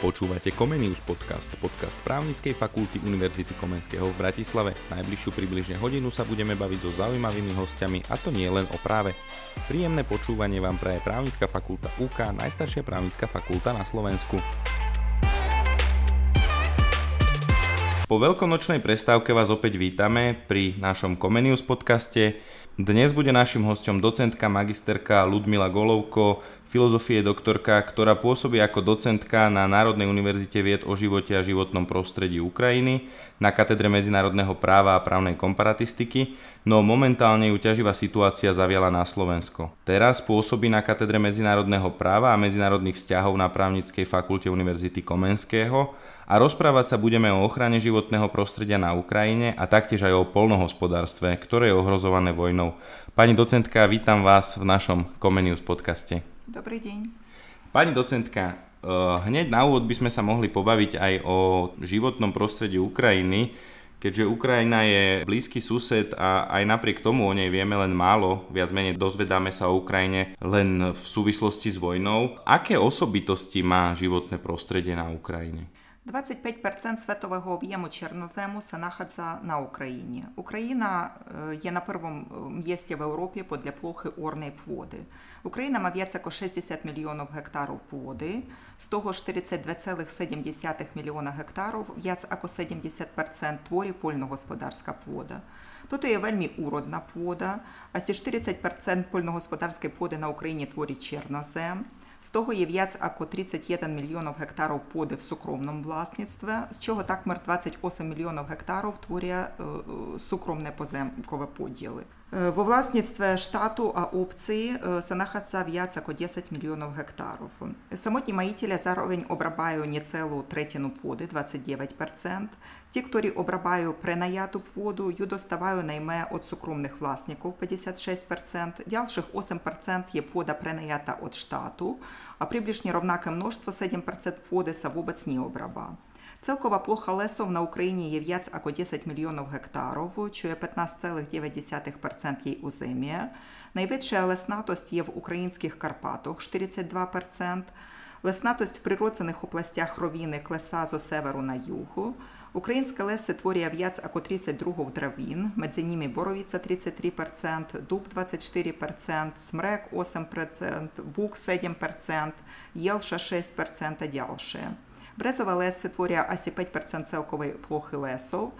Počúvate Comenius podcast, podcast právnickej fakulty Univerzity Komenského v Bratislave. Najbližšiu približne hodinu sa budeme baviť so zaujímavými hostiami a to nie len o práve. Príjemné počúvanie vám praje právnická fakulta UK, najstaršia právnická fakulta na Slovensku. Po veľkonočnej prestávke vás opäť vítame pri našom Comenius podcaste. Dnes bude našim hostom docentka magisterka Ludmila Golovko, filozofie doktorka, ktorá pôsobí ako docentka na Národnej univerzite vied o živote a životnom prostredí Ukrajiny na katedre medzinárodného práva a právnej komparatistiky, no momentálne ju ťaživá situácia zaviala na Slovensko. Teraz pôsobí na katedre medzinárodného práva a medzinárodných vzťahov na právnickej fakulte Univerzity Komenského a rozprávať sa budeme o ochrane životného prostredia na Ukrajine a taktiež aj o polnohospodárstve, ktoré je ohrozované vojnou. Pani docentka, vítam vás v našom Comenius podcaste. Dobrý deň. Pani docentka, eh, hneď na úvod by sme sa mohli pobaviť aj o životnom prostredí Ukrajiny, keďže Ukrajina je blízky sused a aj napriek tomu o nej vieme len málo, viac menej dozvedáme sa o Ukrajine len v súvislosti s vojnou. Aké osobitosti má životné prostredie na Ukrajine? 25% світового об'єму чорнозему знаходиться на Україні. Україна є на першому місці в Європі для плохи орної води. Україна має око 60 мільйонів гектарів води, з того ж 42,7 мільйона гектарів, в'яць око 70% творі польногосподарська вода. Тут є вельми уродна вода, а 40% польногосподарської води на Україні творить чорнозем. З того є в'яць ако 31 мільйонів гектарів поди в сукромному власництві, з чого такмер 28 мільйонів гектарів творює сукромне поземкове поділи. Во власництве штату а опції санахаться в'яць ако 10 мільйонів гектарів. Самотні маїтеля заровень обрабаю нецелу третину води, 29%. Ті, які обрабаю пренаяту воду, ю доставаю найме от сукромних власників, 56%. Дялших 8% є вода пренаята от штату, а приближні ровнаке множство 7% води са вобац не обраба. Целкова плоха лесов на Україні є в'яць ако 10 мільйонів гектарів, що є 15,9% їй уземія. Найвища леснатость є в українських Карпатах, 42%. Леснатость в природних областях ровіни клеса зо северу на югу. Українське леси творює в'яць ако 32 дравін, медзи ними боровіця 33%, дуб 24%, смрек 8%, бук 7%, єлша 6% дялше. Брезове леси творює асі 5% целкової плохи лесов.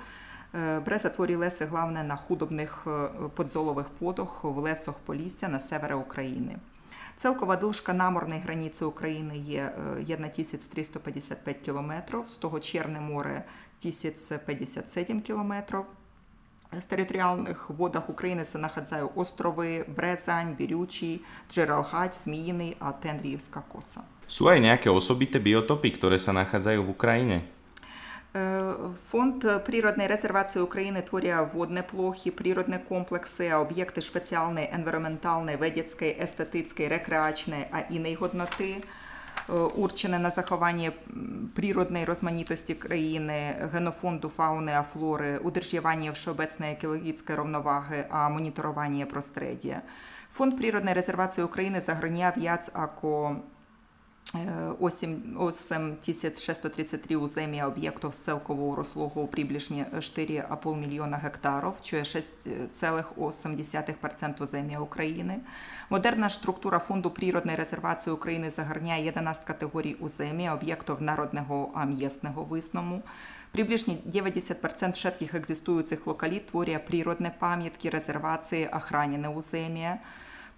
Бреза творює леси главне на худобних подзолових подох в лесах Полісся на севере України. Целкова дилшка наморної границі України є 1355 км, з того Черне море 1057 км. З територіальних водах України се находяться острови Брезань, Бірючий, Джералгач, Зміїний а Тенріївська коса. Sú aj nejaké osobité biotopy, ktoré sa nachádzajú v Ukrajine? Фонд природної резервації України творює водні плохи, природні комплекси, об'єкти спеціальної енвиронментальної, ведецької, естетичної, рекреачної а іної годноти, урчене на заховання природної розманітості країни, генофонду фауни а флори, удержування всеобецної екологічної рівноваги, а моніторування простредія. Фонд природної резервації України заграняв яц ако 8633 уземія об'єктів з целкового розлогу приближні 4,5 мільйона гектарів, що є 6,8% землі України. Модерна структура Фонду природної резервації України загарняє 11 категорій уземі об'єктів народного а м'єсного висному. Приближні 90% всіх екзистуючих локаліт творює природні пам'ятки, резервації, охранене уземія.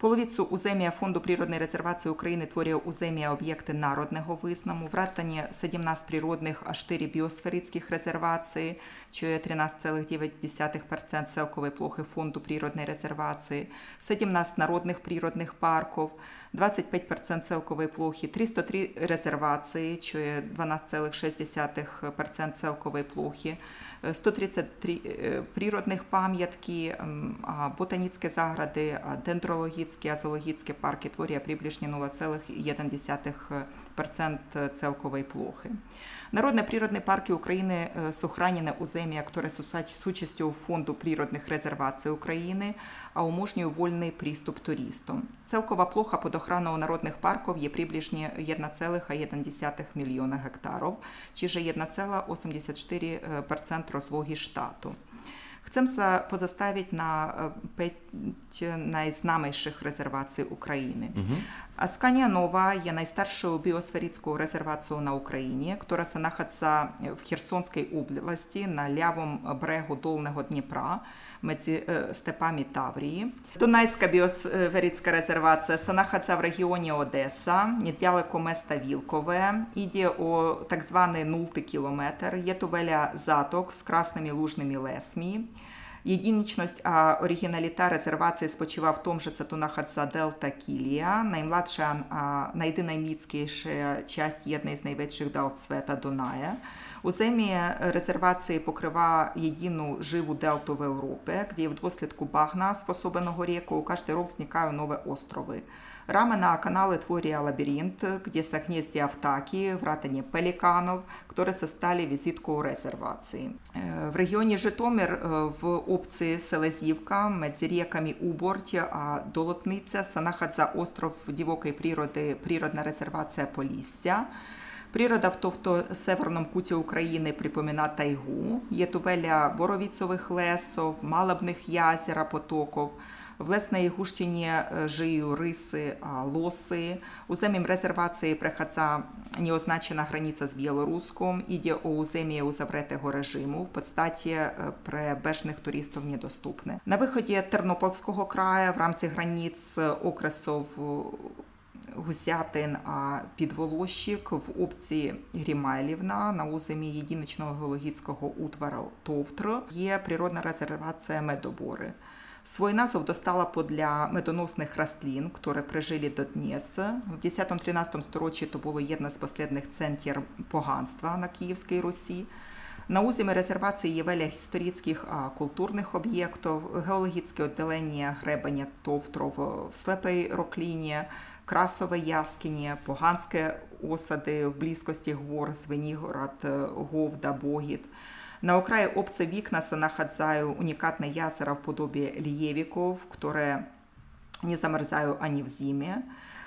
Половицю уземія Фонду природної резервації України творює уземія об'єкти народного визнаму, вратані 17 природних, а 4 біосферицьких резервації, що є 13,9% селкової плохи Фонду природної резервації, 17 народних природних парків, 25% селкової плохи, 303 резервації, що є 12,6% селкової плохи, 133 природних пам'ятки, ботанічні загради, дендрологічні азологічні парки, творія приближні приблизно 0,1% целкової плохи. Народные природные парки Украины сохранены у землі, которые с участью Фонду природних резервацій України, а уможнює вольний приступ туристам. Целкова плоха під охраnou народних парків є приблизно 1,1 мільйона гектарів, čiže 1,84% розлоги штату. Chcem sa pozastaviť na 5 najznámejších rezervácií Ukrajiny. Uh-huh. Асканія Нова є найстаршою біосферицькою резервацією на Україні, яка знаходиться в Херсонській області на лявому берегу Долного Дніпра między stepami Таврії. Дунайська біосферицька резервація знаходиться в регіоні Одеса, недалеко места Вілкове. Іде о так званий нултий кілометр. Є тувеля заток з красними лужними лесми. Jediniczność a oryginalita rezerwacji spoczywa w tym, że to nachodza Delta Kilia, najmłodsza, a najmniejsza część jednej z największych delta świata Dunaja. У землі резервації покрива єдину живу делту в Європі, де в дослідку багна способеного ріку кожен рік зникають нові острови. Рамена каналы твория лабиринт, где согнездия втаки, вратание пеликанов, которые стали визиткою резервації. В регіоні Житомир в опції Селезівка, між ріками Уборті, а Долотниця, знаходиться остров дивокої природи, природна резервація Полісся. Природа в товто северному куті України припомина тайгу, є тувеля боровіцових лесов, малобних язера, потоків, в лесної гущині жию риси, лоси. У землі резервації приходиться неозначена границя з Білоруском, іде у землі у завретого режиму, в подстаті при бежних туристів недоступне. На виході Тернопільського краю в рамці границь окресов Гусятин, Підволощик в опції Грімайлівна на уземі єдиничного геологічного утвору Товтр є природна резервація медобори. Свой назов достала подля медоносних рослин, которые прижили до днес. В 10-13 столітті то було одне з последних центрів поганства на Київській Русі. На узімі резервації є веля історичних а культурних об'єктів, геологічне відділення гребеня Товтров в слепій рокліні, Красове яскині, поганські осади в близькості гор, Звенігород, Говда, Богіт. На окраї опции вікна се находзаю язеро в подобие льевиков, которые не замерзаю они в зиме.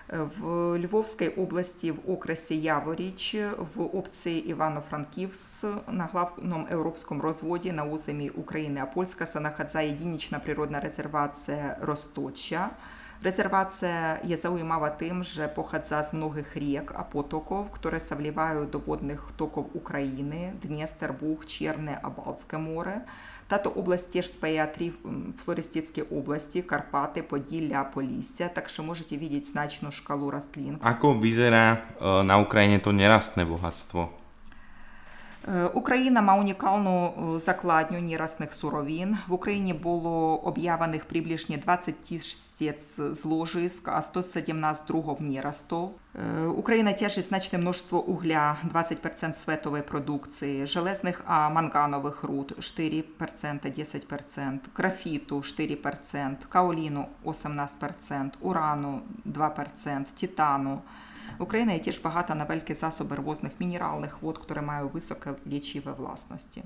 В Львовской области в окресі Яворіч в опції Івано-Франківськ на главном europejskim розводі на уземі України а Польська єдинична природна резервація Росточа. Резервація є займава тим, що походза з многих рік, потоків, які се вливають до водних токів України, Дністер, Буг, Черне, а Балтське море. Тато область теж спає три області, Карпати, Поділля, Полісся, так що можете бачити значну шкалу рослин. Ako vyzerá na Ukrajine to nerastné bohatstvo? Україна має унікальну закладню нерастних суровин. В Україні було об'явлених приблизно 20 тисяч зложиск, а 117 другов нерастов. Україна тішить значне множество угля, 20% светової продукції, железних а манганових руд 4%, 10%, графіту 4%, каоліну 18%, урану 2%, титану Україна є теж багата на великі засоби rôznych minerálnych vôd, ktoré majú vysoké liečivé vlastnosti.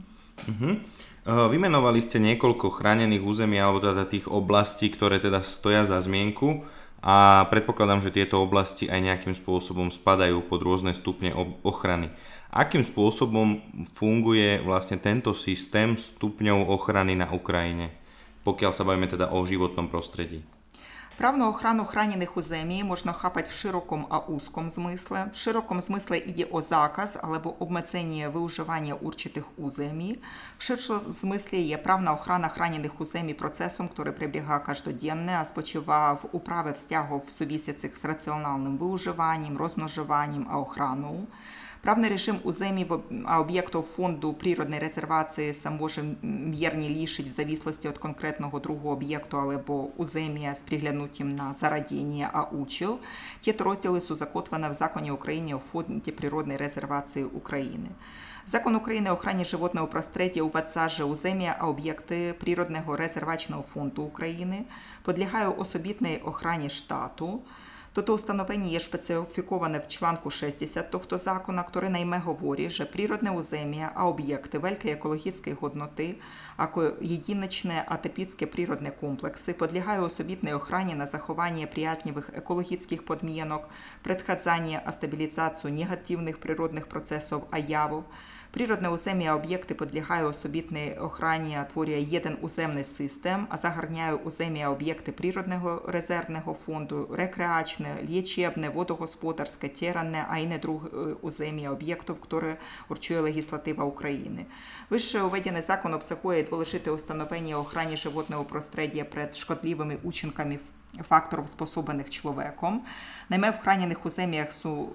Uh-huh. Vymenovali ste niekoľko chránených území alebo teda tých oblastí, ktoré teda stoja za zmienku a predpokladám, že tieto oblasti aj nejakým spôsobom spadajú pod rôzne stupne ochrany. Akým spôsobom funguje vlastne tento systém stupňov ochrany na Ukrajine, pokiaľ sa bavíme teda o životnom prostredí? Правну охрану хранених у землі можна хапати в широкому а узкому смислі. В широкому смислі йде о заказ або обмеження виуживання урчатих у землі. В ширшому смислі є правна охрана хранених у землі процесом, який прибігає кожноденно, а спочива в управи стягов сувісяцих з раціональним виуживанням, розмножуванням, а охраною. Правний режим у земі а об'єктів фонду природної резервації сам може мірні лішить в зависимості від конкретного другого об'єкту або у земі з приглянутим на зарадіння, а учил. Ті розділи су закотвана в законі України о фонді природної резервації України. Закон України охрані животного простреддя у подсаже у землі, а об'єкти природного резерваційного фонду України підлягає особітній охрані штату. Špecifikované v článku 60 tohto zákona, ktoré najmä hovorí, že prírodné územia a objekty veľkej ekologickej hodnoty, ako jedinečné a typické prírodné komplexy, podliehajú osobitnej ochrane na zachovanie priaznivých ekologických podmienok, predchádzanie a stabilizáciu negatívnych prírodných procesov a javov, Природне узем'я об'єкти підлягає особітній охрані, творює єдин уземний систем, а загарняє узем'я об'єкти природного резервного фонду, рекреачне, лічебне, водогосподарське, теранне, а й не друг узем'я об'єктів, які урчує легіслатива України. Вище уведений закон обсягує дволежити установлення охрані животного простреддя перед шкодливими учинками факторів, способаних чоловіком. Найме в хранених узем'ях су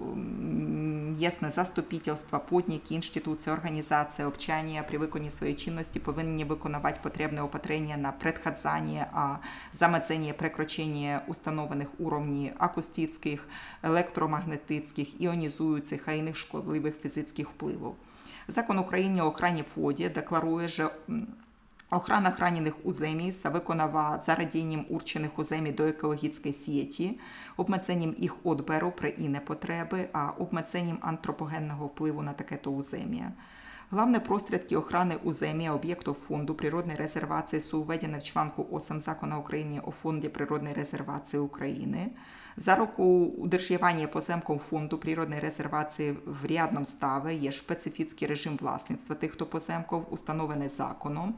єсне заступительство, подніки, інституції, організації, обчання при виконанні своєї чинності повинні виконувати потрібне опатрення на предхадзання, а замецення прекрочення установлених уровнів акустичних, електромагнетичних, іонізуючих, а інших шкодливих фізичних впливів. Закон України о охрані воді декларує, що Охрана хранених уземіса виконава зарадінням урчених уземі до екологічної сіті, обмеценням їх одберу при іне потреби, а обмеценням антропогенного впливу на таке то узем'я. Главне прострядки охрани узем'я об'єктів фонду природної резервації сувведені в членку 8 закону України о фонді природної резервації України. За року удержування поземком фонду природної резервації в рядном ставе є специфічний режим власництва тих, хто поземков, установлений законом.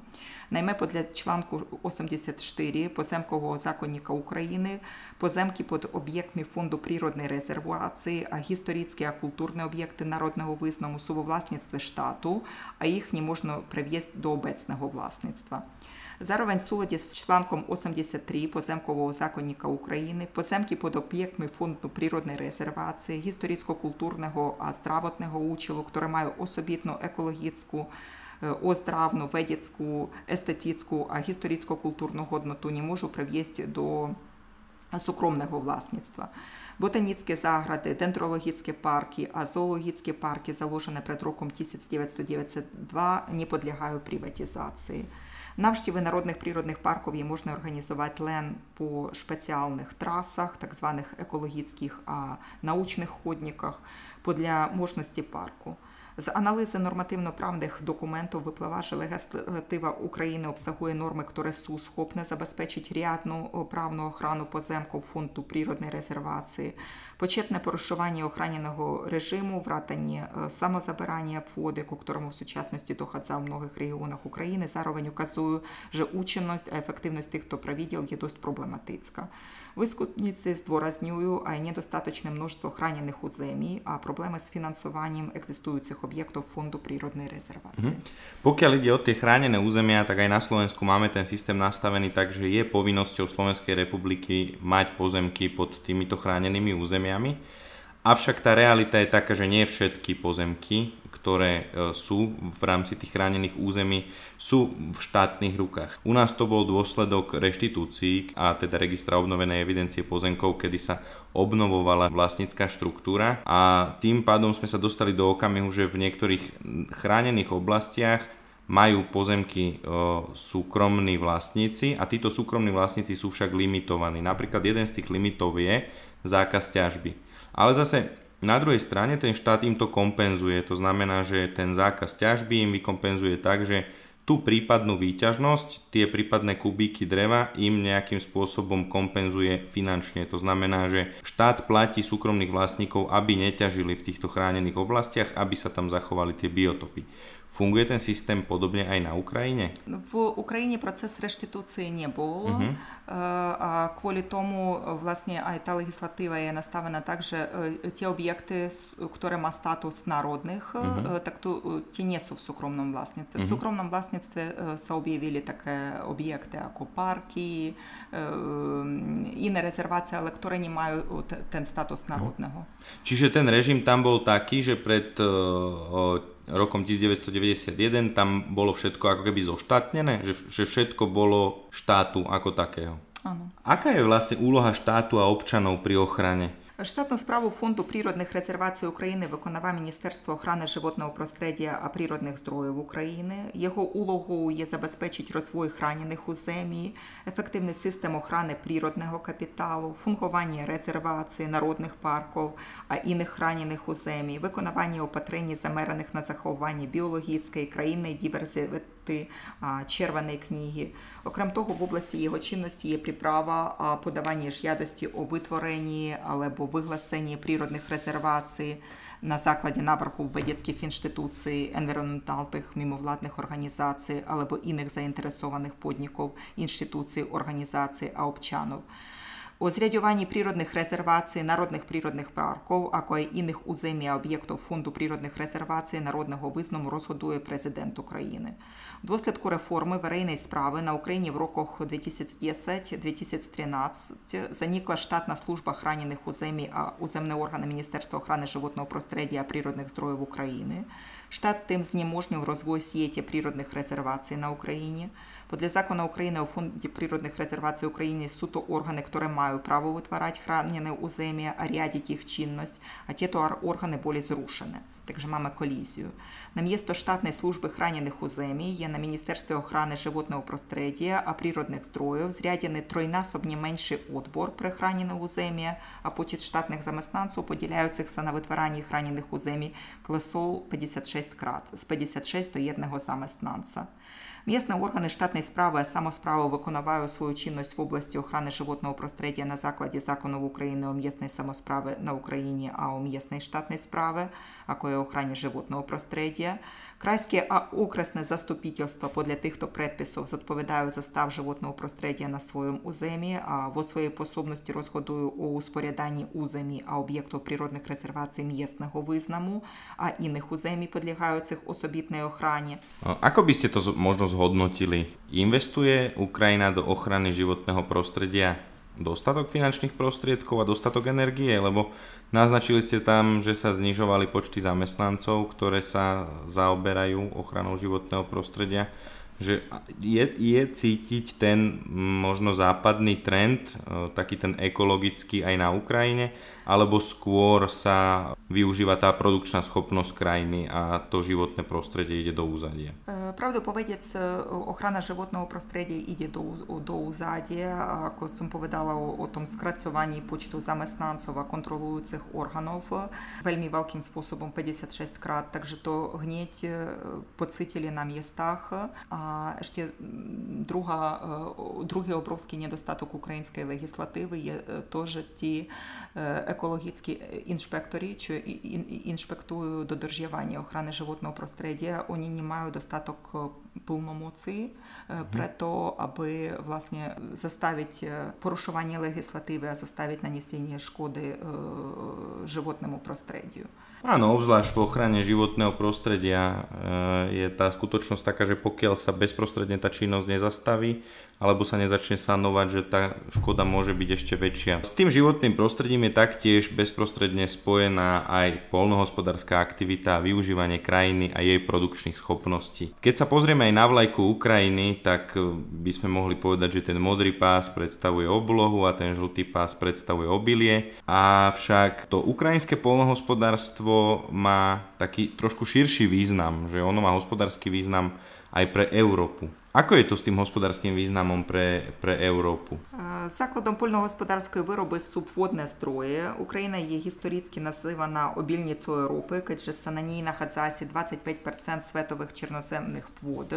Найме для членку 84 поземкового законника України поземки під об'єктами фонду природної резервації, а історичні, а культурні об'єкти народного визному сувовласництва штату, а їх не можна привести до обецного власництва. V súlade s článkom 83 pozemkového zákonníka Ukrajiny pozemky pod objektmi Fondu prírodnej rezervácie, historicko-kultúrneho a zdravotného účelu, ktoré majú osobitnú ekologickú оздравну, ведецьку, естетичну, а історично-культурну годноту не можу привести до сукромного власництва. Ботанічні загради, дендрологічні парки, а зоологічні парки, заложені перед роком 1992, не підлягають приватизації. Навштіви народних природних парків є можна організувати лен по спеціальних трасах, так званих екологічних, а научних ходниках, для можності парку. З аналізи нормативно-правних документів випливає, що легіслатива України обсягує норми, які СУ схопне забезпечить рядну правну охрану поземку фонду природної резервації, почетне порушування охраненого режиму, вратані самозабирання води, которому в сучасності доходza в многих регіонах України, заровень указує, що ученість, а ефективність тих, хто провідділ, є досить проблематична. Вискутниці здворазňujú aj недостаточне множство хранених у земі, а проблеми з фінансуванням екзистуючих objektov Fondu prírodnej rezervácie. Mm-hmm. Pokiaľ ide o tie chránené územia, tak aj na Slovensku máme ten systém nastavený tak, že je povinnosťou Slovenskej republiky mať pozemky pod týmito chránenými územiami. Avšak tá realita je taká, že nie všetky pozemky, ktoré e, sú v rámci tých chránených území, sú v štátnych rukách. U nás to bol dôsledok reštitúcií a teda registra obnovenej evidencie pozemkov, kedy sa obnovovala vlastnícká štruktúra a tým pádom sme sa dostali do okamihu, že v niektorých chránených oblastiach majú pozemky e, súkromní vlastníci a títo súkromní vlastníci sú však limitovaní. Napríklad jeden z tých limitov je zákaz ťažby. Ale zase na druhej strane ten štát im to kompenzuje, to znamená, že ten zákaz ťažby im vykompenzuje tak, že tú prípadnú výťažnosť, tie prípadné kubíky dreva im nejakým spôsobom kompenzuje finančne. To znamená, že štát platí súkromných vlastníkov, aby neťažili v týchto chránených oblastiach, aby sa tam zachovali tie biotopy. Funguje ten systém podobne aj na Ukrajine? V Ukrajine proces reštitúcie nebol uh-huh. a kvôli tomu eh, vlastne aj tá legislatíva je nastavená tak, že eh, tie objekty, ktoré má status národných, uh-huh. tak tu, tie nie sú v súkromnom vlastníctve. Uh-huh. V mhm. súkromnom vlastníctve sa objavili také objekty ako parky, mm, iné rezervácie, ale ktoré nemajú ten status národného. Uh-huh. Čiže ten režim tam bol taký, že pred rokom 1991 tam bolo všetko ako keby zoštátnené, že, že všetko bolo štátu ako takého. Áno. Aká je vlastne úloha štátu a občanov pri ochrane Штатну справу Фонду природних резервацій України виконава Міністерство охорони животного простредія природних здоїв України. Його улогою є забезпечити розвой хранених у землі, ефективний систем охорони природного капіталу, функування резервацій, народних парків, а інших хранених у землі, виконування опатрень замерених на заховання біологічної країни діверсити червоної книги. Окрім того, в області його чинності є приправа подавання ж ядості о витворенні або вигласенні природних резервацій на закладі набору ведецьких інституцій, енвіронментальних мимовладних організацій або інших заінтересованих подників, інституцій, організацій, а обчанів. У зрядюванні природних резервацій, народних природних парків, а й інших уземі об'єктів Фонду природних резервацій народного визному розгодує президент України. В дослідку реформи варейної справи на Україні в роках 2010-2013 занікла штатна служба хранених уземі, а уземні органи Міністерства охорони животного простредия природних здоров'я України. Штат тим знеможнив розвой сіті природних резервацій на Україні. Бо для закону України у Фонді природних резервацій України суто органи, які мають право витворати хранені у землі, а рядить їх чинність, а ті то органи були зрушені. Takže máme kolíziu. Na miesto štátnej služby chránených území je na Ministerstve ochrany životného prostredia a prírodných zdrojov zriadený trojnásobne menší odbor pre chránené územie a počet štátnych zamestnancov podieľajúcich sa na vytváraní chránených území klesol 56 krát, z 56 do jedného zamestnanca. Местные органы штатной справы и самосправы виконувають свою чинність в області охорони животного простредия на закладі законів України о м'ясної самосправи на Україні, а о м'ясної штатної справи, а кое охрані животного простредия. Крайське окресне заступительство подле тих-то предписів відповідає за став животного простредия на своєму уземі, а во своїй пособності розходую у успоряданні уземі, а об'єктів природних резервацій м'ясного визнаму, а іних уземі підлягаючих особітної охрані. Ako by ste to možno zhodnotili? Investuje Ukrajina do ochrany životného prostredia dostatok finančných prostriedkov a dostatok energie, lebo naznačili ste tam, že sa znižovali počty zamestnancov, ktoré sa zaoberajú ochranou životného prostredia že je, je cítiť ten možno západný trend, e, taký ten ekologický aj na Ukrajine, alebo skôr sa využíva tá produkčná schopnosť krajiny a to životné prostredie ide do úzadia? E, pravdu povediac, e, ochrana životného prostredia ide do, do úzadia. Ako som povedala o, o tom skracovaní počtu zamestnancov a kontrolujúcich orgánov e, veľmi veľkým spôsobom 56 krát, takže to hneď pocítili na miestach. A ešte druhá, druhý obrovský nedostatok ukrajinskej legislatívy je to, že tie екологічні інспектори, що інспектують додержання охорони животного простредия, вони не мають достаток повномоці про то, аби власне заставити порушування легіслативи, а заставити нанесення шкоди животному простредію. Áno, obzvlášť v ochrane životného prostredia je tá skutočnosť taká, že pokiaľ sa bezprostredne tá činnosť nezastaví, alebo sa nezačne sanovať, že tá škoda môže byť ešte väčšia. S tým životným prostredím je taktiež bezprostredne spojená aj polnohospodárska aktivita využívanie krajiny a jej produkčných schopností. Keď sa pozrieme aj na vlajku Ukrajiny, tak by sme mohli povedať, že ten modrý pás predstavuje oblohu a ten žltý pás predstavuje obilie. Avšak to ukrajinské polnohospodárstvo má taký trošku širší význam, že ono má hospodársky význam aj pre Európu. Ako je to з тим господарським významom pre, pre Європу? Закладом польно-господарської вироби субводне строї. Україна є історично називана обільницею Європи, адже на ній знаходиться 25% светових чорноземних вод,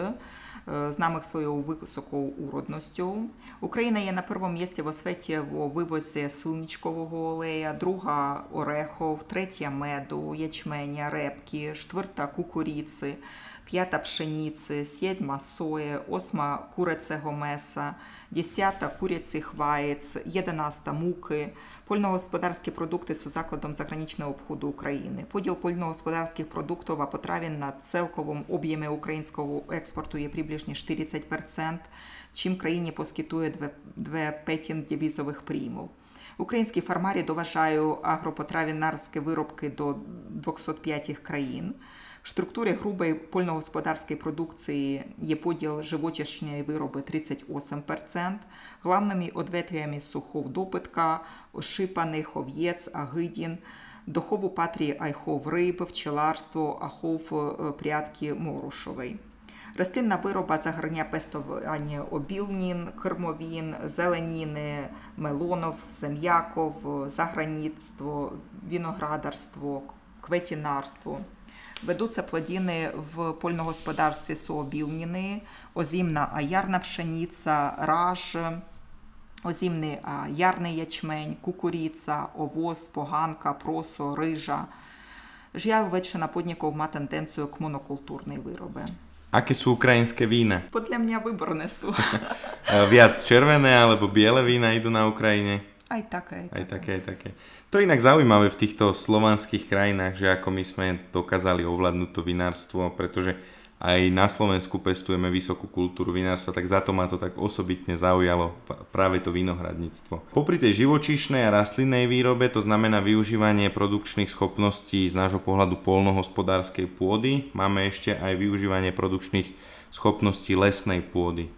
знамих своєю високою уродністю. Україна є на першому місці в світі в вивозі силничкового олея, друга орехов, третя меду, ячменя, репки, четверта кукуріці. П'ята пшениці, сьома сої, осма курицього меса, десята курячих ваєць, єдинаста муки, польногосподарські продукти з закладом заграничного обходу України. Поділ польногосподарських продуктів по траві на цілковому об'ємі українського експорту є приблизно 40%, чим країні поскитує две петін девізових приймів. Українські фармарі доважають агропотравінарські виробки до 205 країн. В структурі грубої польногосподарської продукції є поділ животичної вироби 38%, главними одветвями сухов допитка, ошипаних, ов'єць, агидін, дохову патрії айхов риб, пчеларство, ахов прядки морушовий. Рослинна вироба загорня пестування обілнін, кермовін, зеленіни, мелонов, зем'яков, заграництво, виноградарство, кветінарство. Ведуться плодіни в польногосподарстві сообілніни, озімна аярна пшениця, раж, озімний ярний ячмень, кукуріця, овоз, поганка, просо, рижа. Väčšina podnikov má tendenciu k monokультурnej výrobe. Aké sú ukrajinské vína? Podľa mňa výborné sú. Viac červené alebo biele vína idú na Ukrajine? Aj také, aj, aj také. Aj také. To je inak zaujímavé v týchto slovanských krajinách, že ako my sme dokázali ovládnuť to vinárstvo, pretože aj na Slovensku pestujeme vysokú kultúru vinárstva, tak za to ma to tak osobitne zaujalo práve to vinohradníctvo. Popri tej živočíšnej a rastlinnej výrobe, to znamená využívanie produkčných schopností z nášho pohľadu polnohospodárskej pôdy, máme ešte aj využívanie produkčných schopností lesnej pôdy.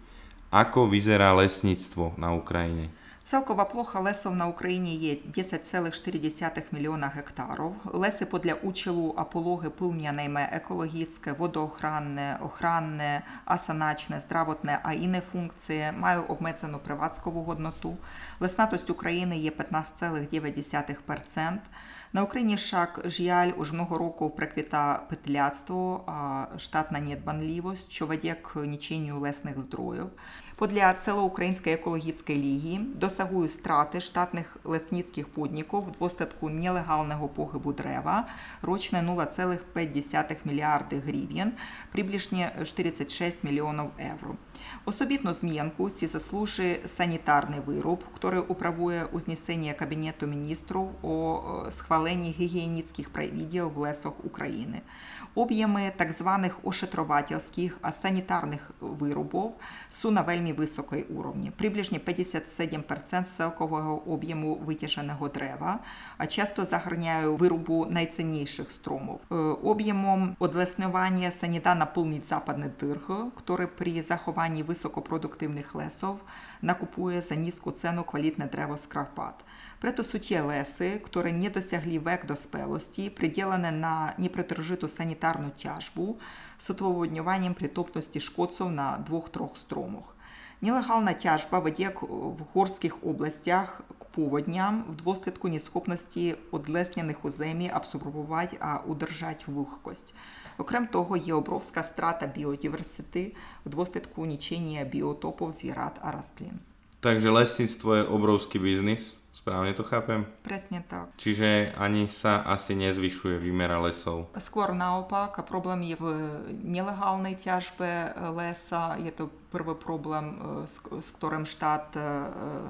Ako vyzerá lesníctvo na Ukrajine? Целкова плоха лесов на Україні є 10,4 мільйона гектарів. Леси подля учелу апологи пилня найме екологічне, водоохранне, охранне, асаначне, здравотне, а іне функції, має обмежену приватськову годноту. Леснатость України є 15,9%. На Україні шак жіаль уж много років приквіта петляцтво, штатна недбанливость, що веде к ніченню лесних здроїв. Подля Целоукраїнської екологічної лігії досягують страти штатних лесницьких подніків в двостатку нелегального погибу дерева рочне 0,5 мільярди гривень, приблизно 46 мільйонів євро. Особітну змінку сі заслужує санітарний вироб, який управує узнесення Кабінету міністрів о схваленні гігієнічних правіділ в лесах України. Об'єми так званих ошетровательських, а санітарних виробів су на вельми високій уровні. Приблизно 57% селкового об'єму витяженого дерева, а часто загорняють вирубу найцінніших струмів. Об'ємом одлеснювання саніта наповнить западний дирг, який при захованні високопродуктивних лесов накупує за низьку ціну квалітне з Карпат. Прето суть є леси, які не досягли век доспелості, приділені на непритержиту санітарну тяжбу з отводнюванням притопності шкодців на двох-трьох струмах. Нелегальна тяжба веде в горських областях к поводням в двослідку неспособності одлесняних у землі абсорбувати, а удержати вогкость. Окрім того, є обровська страта біодиверсити в двослідку нічення біотопів звірат а рослин. Takže lesníctvo je obrovský biznis, správne to chápem? Presne tak. Čiže ani sa asi nezvyšuje výmera lesov. Skôr naopak, a problém je v nelegálnej ťažbe lesa. Je to prvý problém, s, ktorým štát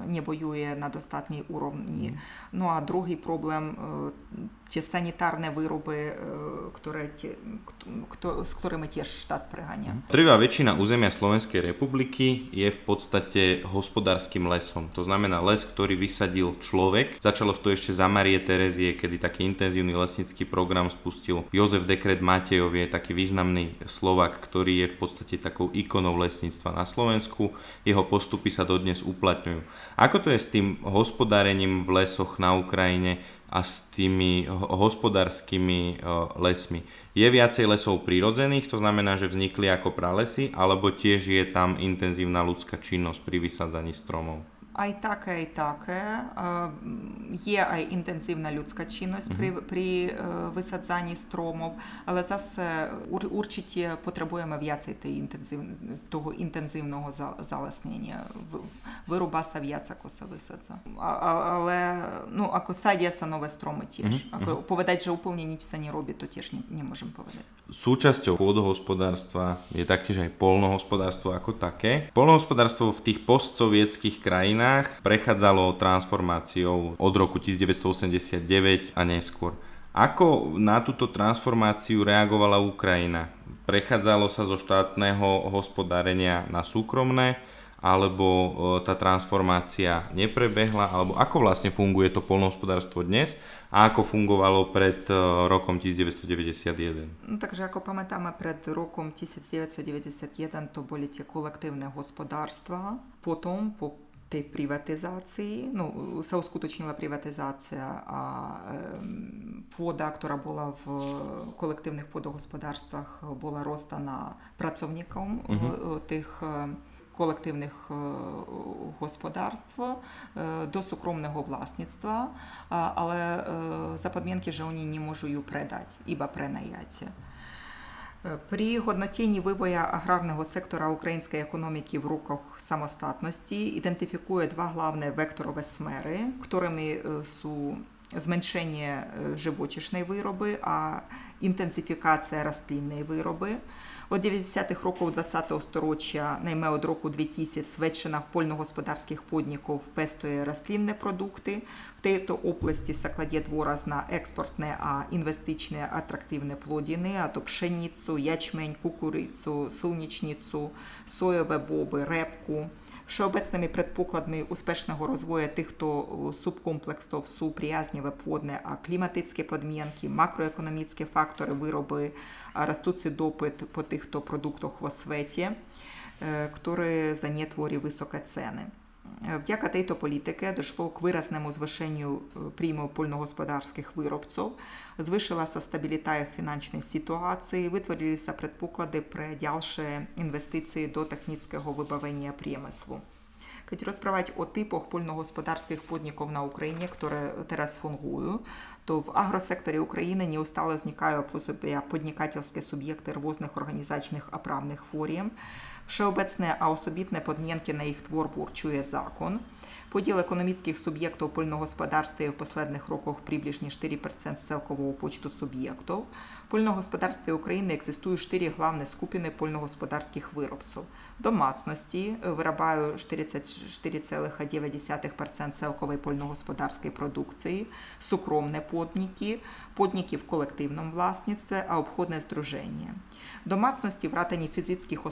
nebojuje na dostatnej úrovni. Mm. No a druhý problém, tie sanitárne výroby, ktoré tie, kto, s ktorými tiež štát preháňa. Trvá väčšina územia Slovenskej republiky je v podstate hospodárskym lesom. To znamená les, ktorý vysadil človek. Začalo to ešte za Marie Terezie, kedy taký intenzívny lesnický program spustil Jozef Dekret Matejov, je taký významný Slovak, ktorý je v podstate takou ikonou lesníctva na Slovensku. Jeho postupy sa dodnes uplatňujú. Ako to je s tým hospodárením v lesoch na Ukrajine a s tými hospodárskymi lesmi? Je viacej lesov prírodzených, to znamená, že vznikli ako pralesy, alebo tiež je tam intenzívna ľudská činnosť pri vysádzaní stromov? А й таке, і таке. Е, Є а й інтенсивна людська чинність при, при е, висаджанні стромов, але зase ур- určitě потребуємо в'яцей tej інтензив, того інтензивного за- залеснення. В- Вируба са в'яць, ако се висадza. А, а, але, ну, ако садя са нове строми тiež. Мгм, Ако povedať, že úplne nič sa nerobí, to tiež ne, nemôžem povedať. Súčasťou pôdohospodárstva je taktiež aj polnohospodárstvo ako také. Polnohospodárstvo v tých postsovietských krajinách dejinách prechádzalo transformáciou od roku 1989 a neskôr. Ako na túto transformáciu reagovala Ukrajina? Prechádzalo sa zo štátneho hospodárenia na súkromné, alebo e, tá transformácia neprebehla, alebo ako vlastne funguje to polnohospodárstvo dnes a ako fungovalo pred e, rokom 1991? No, takže ako pamätáme, pred rokom 1991 to boli tie kolektívne hospodárstva, potom po tej ускуточнила приватизація, а ем, вода, яка була в колективних водогосподарствах, була роздана працівникам Мгм. е, тих е, колективних господарств до сукромного власництва, але за подмінки, що вони не можуть її продати, ібо пренаяті. При годнотінні вивоя аграрного сектора української економіки в руках самостатності ідентифікує два главні векторові смери, якими е, су зменшення животішної вироби, а інтенсифікація рослинної вироби. Od 90-х років 20-го сторіччя, найме од року 2000, Свеччина польногосподарських подніков пестує рослинні продукти. В тejto області се двораз на експортне, а інвестичне атрактивне плодіни, а то пшеницю, ячмень, кукурицю, силнічницю, соєве боби, репку. Всеобecnymi предпокладами успішного розвою тих, хто субкомплексів су приязніwe płodne, a klimatyczne podmianki, makroekonomickie faktory, wyroby, a rosnący dopyt po tychto produktach w świecie, e, który za nie ceny. Вдяка тejto політики дошло к виразному звишенню прийму польногосподарських виробців, звишилася стабіліта їх фінансової ситуації, витворилися предпоклади при дальше інвестиції до технічного вибавлення промислу. Keď rozprávať o typoch poľnohospodárskych podnikov na Ukrajine, ktoré teraz fungujú, to v агросекторі України неустало взнikajú pôsobia podnikateľské subjekty rôznych organizačných a právnych fóriem. Všeobecné a osobitné podmienky na ich tvorbu určuje zákon. Поділ економічних суб'єктів польногосподарства в последних роках приблизно 4% з почту суб'єктів. В польногосподарстві України екзистують 4 главні скупини польногосподарських виробців. Домацності виробляють 44,9% цілкової польногосподарської продукції, сукромні подніки, подніки в колективному власництві, а обходне здруження. Домацності вратані фізичних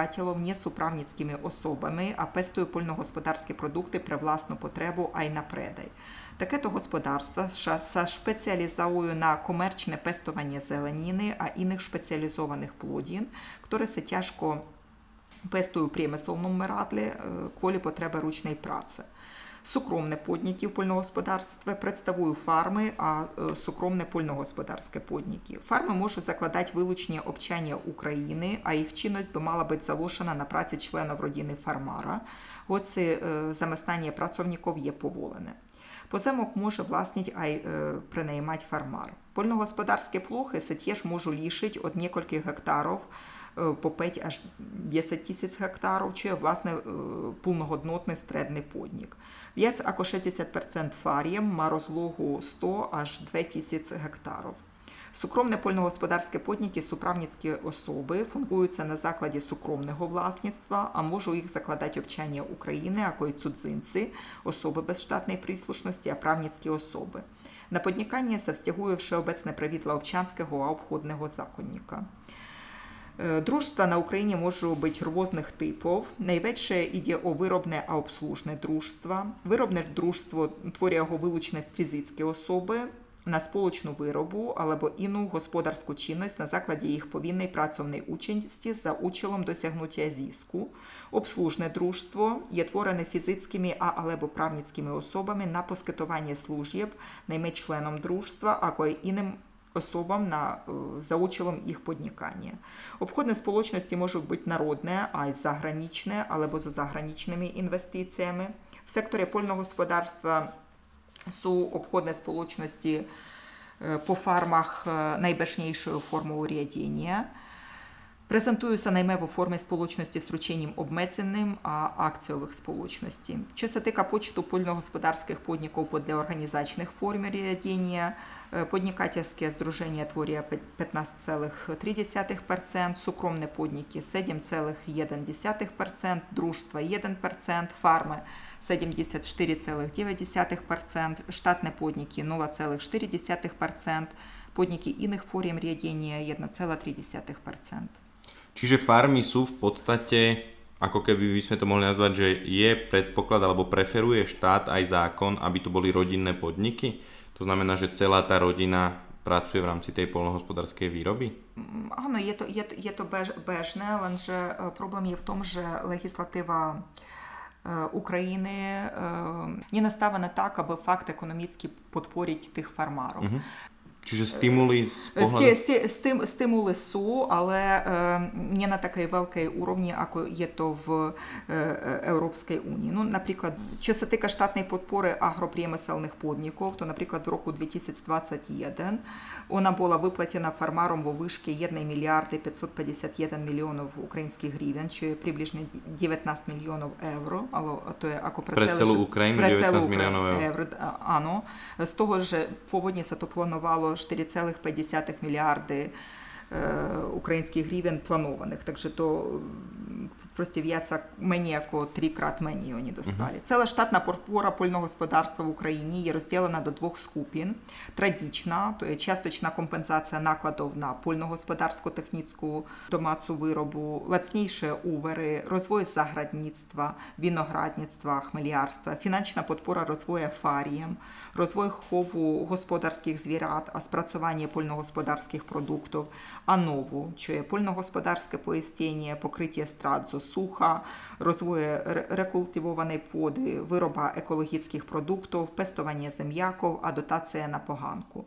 особ-подникателів не суправницькими особами, а пестою польногосподарські продукти при власну потребу, а й на предай. Таке то господарство са спеціалізує на комерчне пестування зеленіни, а інших спеціалізованих плодін, які се тяжко пестують у промисловному мерадлі, кволі потреби ручної праці. Сукромне подніки в польногосподарстві представують фарми, а е, сукромне польногосподарське подніки. Фарми можуть закладати вилучення обчання України, а їх чинність би мала бути залишена на праці членів родини фармара. Оце е, заместання працівників є поволене. Поземок може власніть, а й е, принаймати фармар. Польногосподарські плохи се теж можуть лишити від кількох гектарів по 5 аж 10 тисяч гектарів, чи власне е, повногоднотний стредний поднік. В'єць ако 60% фарієм ма розлогу 100 аж 2 тисяч гектарів. Сукромне польногосподарське подніки суправницькі особи фунгуються на закладі сукромного власництва, а можуть їх закладати обчання України, ако й цудзинці, особи без штатної прислушності, а правницькі особи. На поднікання се встягує всеобecне правітло обчанського а обходного законника. Е, Дружства на Україні можуть бути різних типів. Найвече йде о виробне а обслужне дружство. Виробне дружство творює його вилучне фізичні особи на сполучну виробу або інну господарську чинність на закладі їх повинної працівної участі за учелом досягнуття зіску. Обслужне дружство є творене фізичними а або правницькими особами на поскитування служб, найме членом дружства, або іним особам на, е, за учелом їх поднікання. Обходне сполучності можуть бути народне, а й заграничне, або з заграничними інвестиціями. В секторі польного господарства су обходне сполучності по фармах найбажнішою формою рядіння. Презентуються найме у формі сполучності з рученням обмеженим, а акціових сполучностей. Що се тика почту польногосподарських подників для організаційних форм рядіння, Podnikatelské združenie tvoria 15,3%, súkromné podniky 7,1%, družstva 1%, farmy 74,9%, štátne podniky 0,4%, podniky iných fóriem riadenia 1,3%. Čiže farmy sú v podstate, ako keby by sme to mohli nazvať, že je predpoklad alebo preferuje štát aj zákon, aby to boli rodinné podniky? To znamená, že celá tá rodina pracuje v rámci tej polnohospodárskej výroby? Áno, je to, je to, je to bež, bežné, lenže problém je v tom, že legislatíva України не наставлена так, аби факт економічний підпорити тих фармарів. Угу. Čiže stimuly z pohľadu... Sti, sti, stimuly sú, ale e, nie na takej veľkej úrovni, ako je to v e, Európskej únii. No, napríklad, čo sa týka štátnej podpory агроприемеселних podnikov, то, наприклад, в року 2021 вона була виплатена фармарам во вишки 1 мільярди 551 мільйонів українських гривень, є приблизно 19 мільйонів євро, але то є ако pre celú Україну 19 мільйонів євро. Áno, z toho, že pôvodne sa to plánovalo 4,5 мільярди українських гривень планованих. Так що proste viac menej ako trikrát menej oni dostali. Uh-huh. Celá štátna podpora poľnohospodárstva v Україні є розділена до двох skupin. Традична, то є часточна компенсація накладів на польногосподарську техніцьку домацу виробу, лацніші увери, розвой заградництва, виноградництва, хмелярства, фінансова подпора розвою фарієм, розвой хову господарських звірят, а спрацювання польногосподарських продуктів, а нову, що є польногосподарське поїстіння, покриття страдзу, суха, розвою рекультивованої води, вироба екологічних продуктів, пестування зем'яків, а дотація на поганку.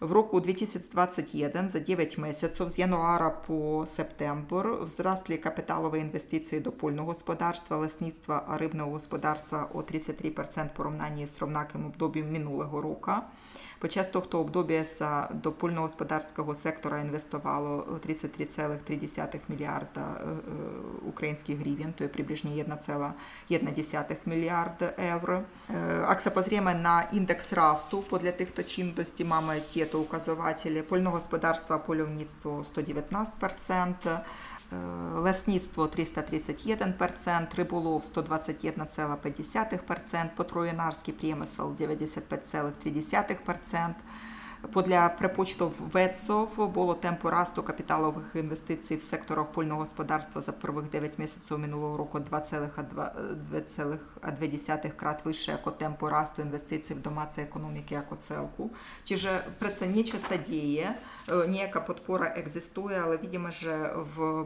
В року 2021 за 9 місяців з януара по септембр взросли капіталові інвестиції до польного господарства, лесництва, рибного господарства о 33% в порівнянні з ровнаким обдоб'ям минулого року. Podczas того обдобія до польногосподарського сектора інвестувало 33,3 мільярда українських гривень, то є приблизно 1,1 мільярда євро. Як се позріме на індекс расту, подле тих то чинності маємо ті то указувателі, польногосподарство, польовництво 119%, Лесництво 331%, риболов 121,5%, потроєнарський промисел 95,3%. Для припочтов ВЕЦОВ було темпу росту капіталових інвестицій в секторах польного господарства за первих 9 місяців минулого року 2,2 крат вище, як темпу росту інвестицій в домаці економіки як целку. Čiže прece niečo sa deje, nejaká podpora existuje, ale vidíme, že v,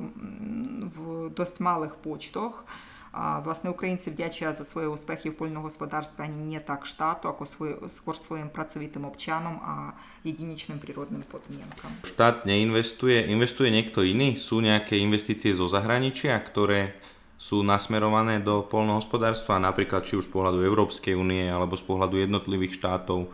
v dosť malých počtoch А власне українці вдячні за свої успіхи в польного господарства ані не так штату, ако свої, скор своїм працовитим обчаном, а jedinečným prírodným podmienkam. Štát neinvestuje, investuje niekto iný? Sú nejaké investície zo zahraničia, ktoré sú nasmerované do polnohospodárstva, napríklad či už z pohľadu Európskej únie alebo z pohľadu jednotlivých štátov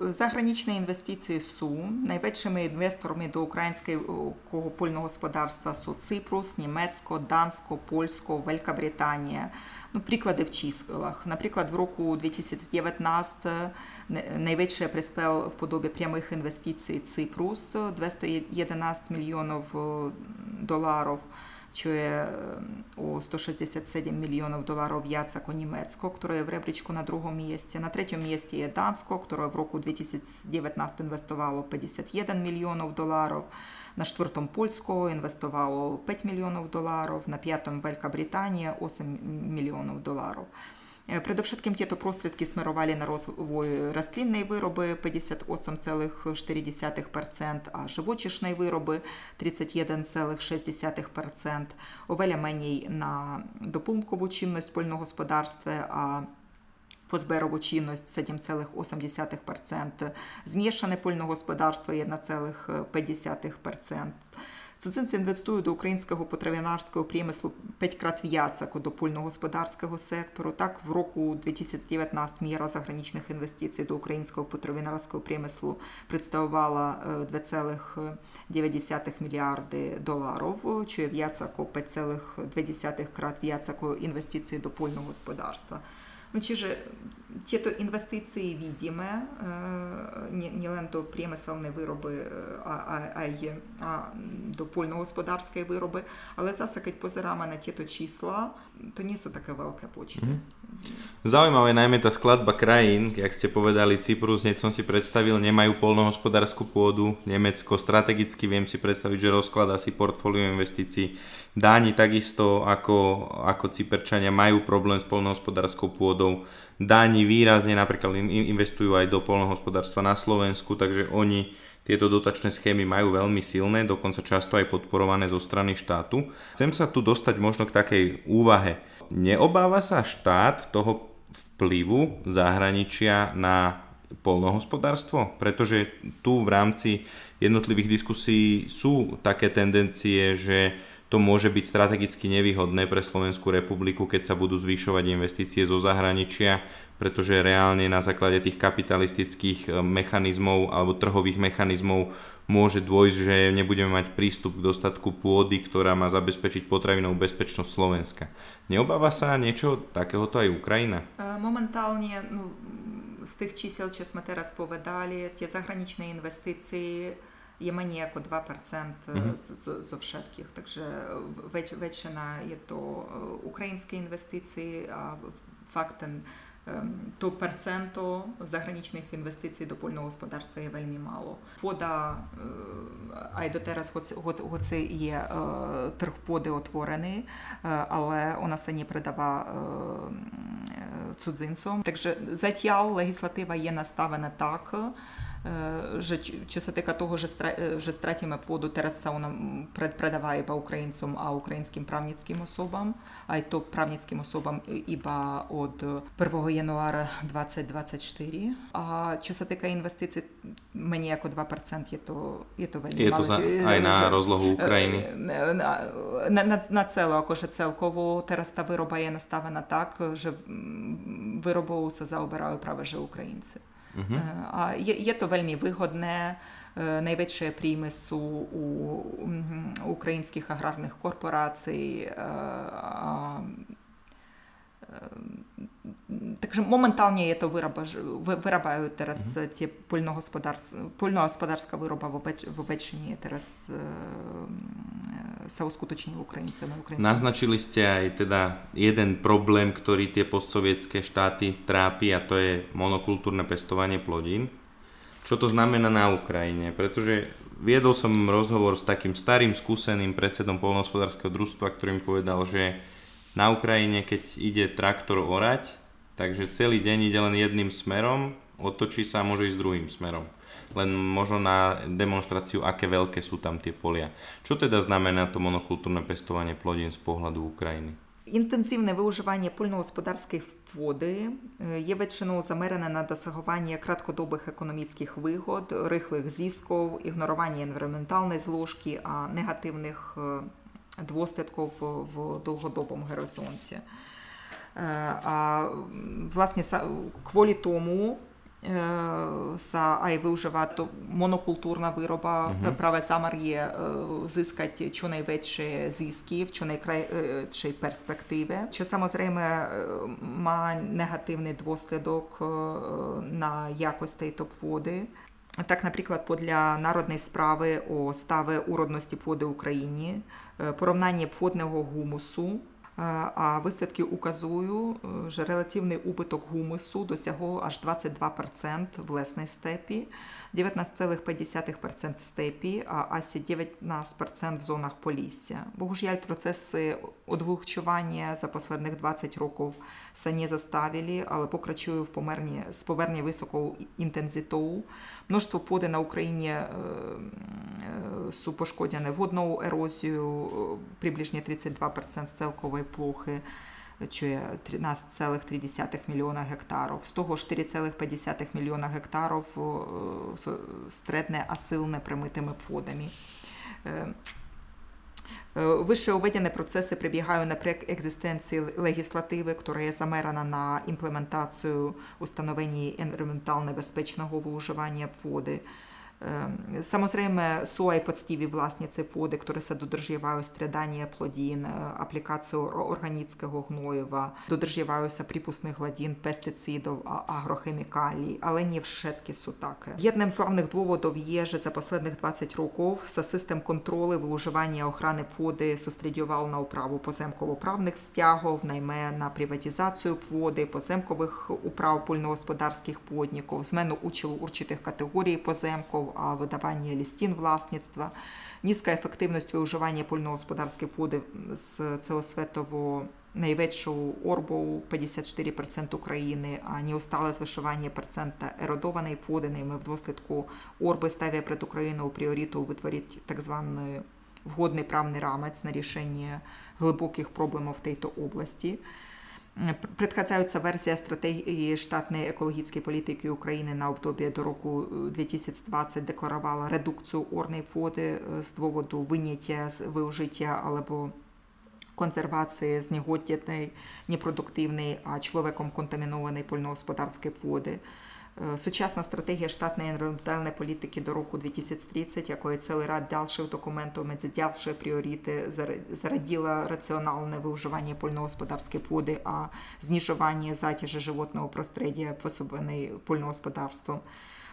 Заграничні інвестиції СУ найбільшими інвесторами до українського польного господарства су Ципрус, Німецько, Дансько, Польсько, Велика Британія. Ну, приклади в числах. Наприклад, в року 2019 найбільше приспел в подобі прямих інвестицій Ципрус 211 мільйонів доларів čo je o 167 мільйонів доларів в'яць ako Німецько, które в ребричку на другому місці. На третьому місці є Дансько, które в року 2019 інвестувало 51 мільйонів доларів. На четвертому польського інвестувало 5 мільйонів доларів, на п'ятому Велика Британія 8 мільйонів доларів. Tieto prostriedky smerovali na rozvoj rastlinnej výroby 58,4%, a živočišnej výroby 31,6%, oveľa menej na doplnkovú činnosť v poľnohospodárstve a позберову чинність 7,8%, змішане польне господарство 1,5%, Цудзинці інвестують до українського потравінарського промислу 5 крат в'яцако до польно-господарського сектору. Так, в року 2019 міра заграничних інвестицій до українського потравінарського промислу представляла 2,9 мільярди доларів, що в'яцако 5,2 крат в'яцако інвестицій до польного господарства. Ну, tieto investície vidíme, do priemyselnej výroby, aj a do poľnohospodárskej výroby, ale zase, keď pozeráme na tieto čísla, to nie sú také veľké počty. Mm-hmm. Zaujímavé najmä tá skladba krajín, jak ste povedali, Cyprus, hneď som si predstavil, nemajú polnohospodárskú pôdu, Nemecko, strategicky viem si predstaviť, že rozkladá si portfólio investícií, Dáni takisto ako, ako Cyperčania majú problém s polnohospodárskou pôdou, Dáni výrazne napríklad investujú aj do polnohospodárstva na Slovensku, takže oni tieto dotačné schémy majú veľmi silné, dokonca často aj podporované zo strany štátu. Chcem sa tu dostať možno k takej úvahe. Neobáva sa štát toho vplyvu zahraničia na polnohospodárstvo? Pretože tu v rámci jednotlivých diskusí sú také tendencie, že to môže byť strategicky nevýhodné pre Slovenskú republiku, keď sa budú zvýšovať investície zo zahraničia, pretože reálne na základe tých kapitalistických e, mechanizmov alebo trhových mechanizmov môže dôjsť, že nebudeme mať prístup k dostatku pôdy, ktorá má zabezpečiť potravinovú bezpečnosť Slovenska. Neobáva sa niečo takéhoto aj Ukrajina? E, momentálne no, z tých čísel, čo sme teraz povedali, tie zahraničné investície menej ako 2% mm-hmm. zo všetkých. Takže väč, väčšina je to ukrajinské investície a fakt ten to percento zahraničných investícií do poľného hospodárstva je veľmi málo. Voda aj doteraz, hoci, hoci je trh pôdy otvorený, ale ona sa nepredáva cudzincom. Takže zatiaľ legislatíva je nastavená чи це така того, teraz iba Ukraińcom, a ukraińskim prawnickim osobom, a to prawnickim osobom iba od 1 januara 2024. A čo sa týka investícií, menej ako 2% je to, je to veľmi Je to za, aj na že, rozlohu Ukrajiny? Na, na, na, na celé, akože celkovo teraz tá výroba je nastavená tak, že výrobou sa zaoberajú práve že Ukrajinci. Uh-huh. Je to veľmi výhodné. Najväčšie príjmy sú u ukrajinských agrárnych korporácií. A, Takže momentálne je to vyrába, vyrábajú teraz tie poľnohospodárska výroba vo, väč, vo väčšine teraz e, sa uskutočňujú Ukrajince na Ukrajince. Naznačili ste aj teda jeden problém, ktorý tie postsovietské štáty trápi a to je monokultúrne pestovanie plodín. Čo to znamená na Ukrajine? Pretože viedol som rozhovor s takým starým skúseným predsedom poľnohospodárskeho družstva, ktorý mi povedal, že na Ukrajine, keď ide traktor orať, takže celý deň ide len jedným smerom, otočí sa a môže ísť druhým smerom. Len možno na demonstráciu, aké veľké sú tam tie polia. Čo teda znamená to monokultúrne pestovanie plodín z pohľadu Ukrajiny? Інтенсивне виживання польногосподарських води є ветчиною замерене на досягування краткодобих економічних вигод, рихлих зісков, ігнорування енвіронментальної зложки, а негативних dôsledkov v dlhodobom horizonte. Aj výroba. Uh-huh. Práve zamar je získať čo najväčšie zisky v čo najkrajšej perspektíve, čo samozrejme má negatívny dôsledok na jakosť tejto pôdy. Так, наприклад, для народної справи о стави уродності пводи в Україні, порівняння пводного гумусу, а висадки указую, що релативний убиток гумусу досягав аж 22% в лесній степі, 19,5% в степі, а асі 19% в зонах Полісся. Богуж'яль, процеси одвухчування за останніх 20 років се не заставили, але покрачують в померні, з повернення високого інтензиту. Множство поди на Україні е, е, су пошкодяне водною ерозією, приблизно 32% з цілкової плохи, є 13,3 мільйона гектарів. З того 4,5 мільйона гектарів стретне асилне примитими подами. Выше уведені процеси прибігають на екзистенції легіслативи, яка є замерена на імплементацію установлення енвіронментально безпечного виживання води, Samozrejme sú aj poctiví vlastníci pôdy, ktoré sa dodržiavajú stredanie plodín, aplikáciu organického gnojiva, dodržiavajú sa prípustných hladín пестицидів, агрохімікалій, але не všetky sú také. Jednим з главних доводів є, що за последних 20 років sa систем контролю виживання охрани pôdy sústredioval на управу поземково-правних vzťahov, найме на приватизацію pôdy, поземкових управ польногосподарських подників, змену училу урчитих категорій поземків, а видавання лістін власництва, низька ефективність виживання польногосподарської води з целосветово найвищого орбу 54% України, а неустале звишування процента еродованої води, в дослідку орби ставить перед Україною пріориту витворити так званий вгодний правний рамець на рішення глибоких проблем в тій області. Предхadzająca версія стратегії штатної екологічної політики України на обдобі до року 2020 декларувала редукцію орної води з доводу виняття з виужиття або консервації знегоднятої, непродуктивної, а чоловіком контамінованої польногосподарської води. Сучасна стратегія штатної енвіронментальної політики до року 2030, якої цілий ряд дальших документів, дальші пріорити, зараділа раціональне виживання польногосподарської води, а знижування затяжі животного простредия, пособлений польногосподарством,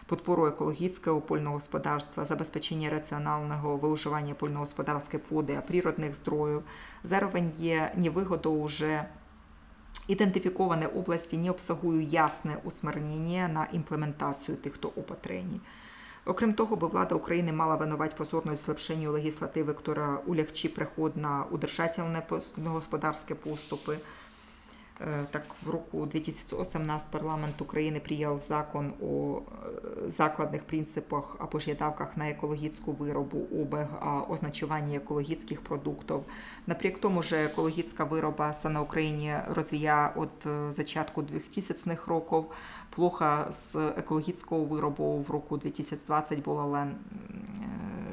подпору екологічного польного господарства, забезпечення раціонального виживання польногосподарської води, природних здроїв, заровень є невигодою уже Ідентифіковані області не обсагують ясне усмирнення на імплементацію тих, хто опатрені. Окрім того, би влада України мала винувати позорність злепшенню легіслативи, яка улегчі приход на удержательне господарські поступи, так в року 2018 парламент України прийняв закон о э, закладних принципах або ж ядавках на екологічну виробу, обег, означування екологічних продуктів. Напряк тому, що екологічна вироба на Україні розвія від зачатку 2000-х років, плохо з екологічного виробу в року 2020 було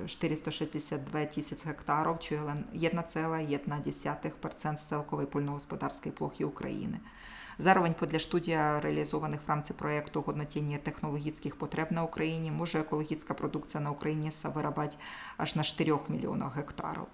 462 тисяч гектарів, чи 1,1% з цілкової польногосподарської плохи України. Podľa štúdia realizovaných v rámci projektu hodnotenie technologických potreb na Ukrajiне môže ekologická produkcia na Ukrajiне sa vyrábať až na 4 мільйонах гектарів.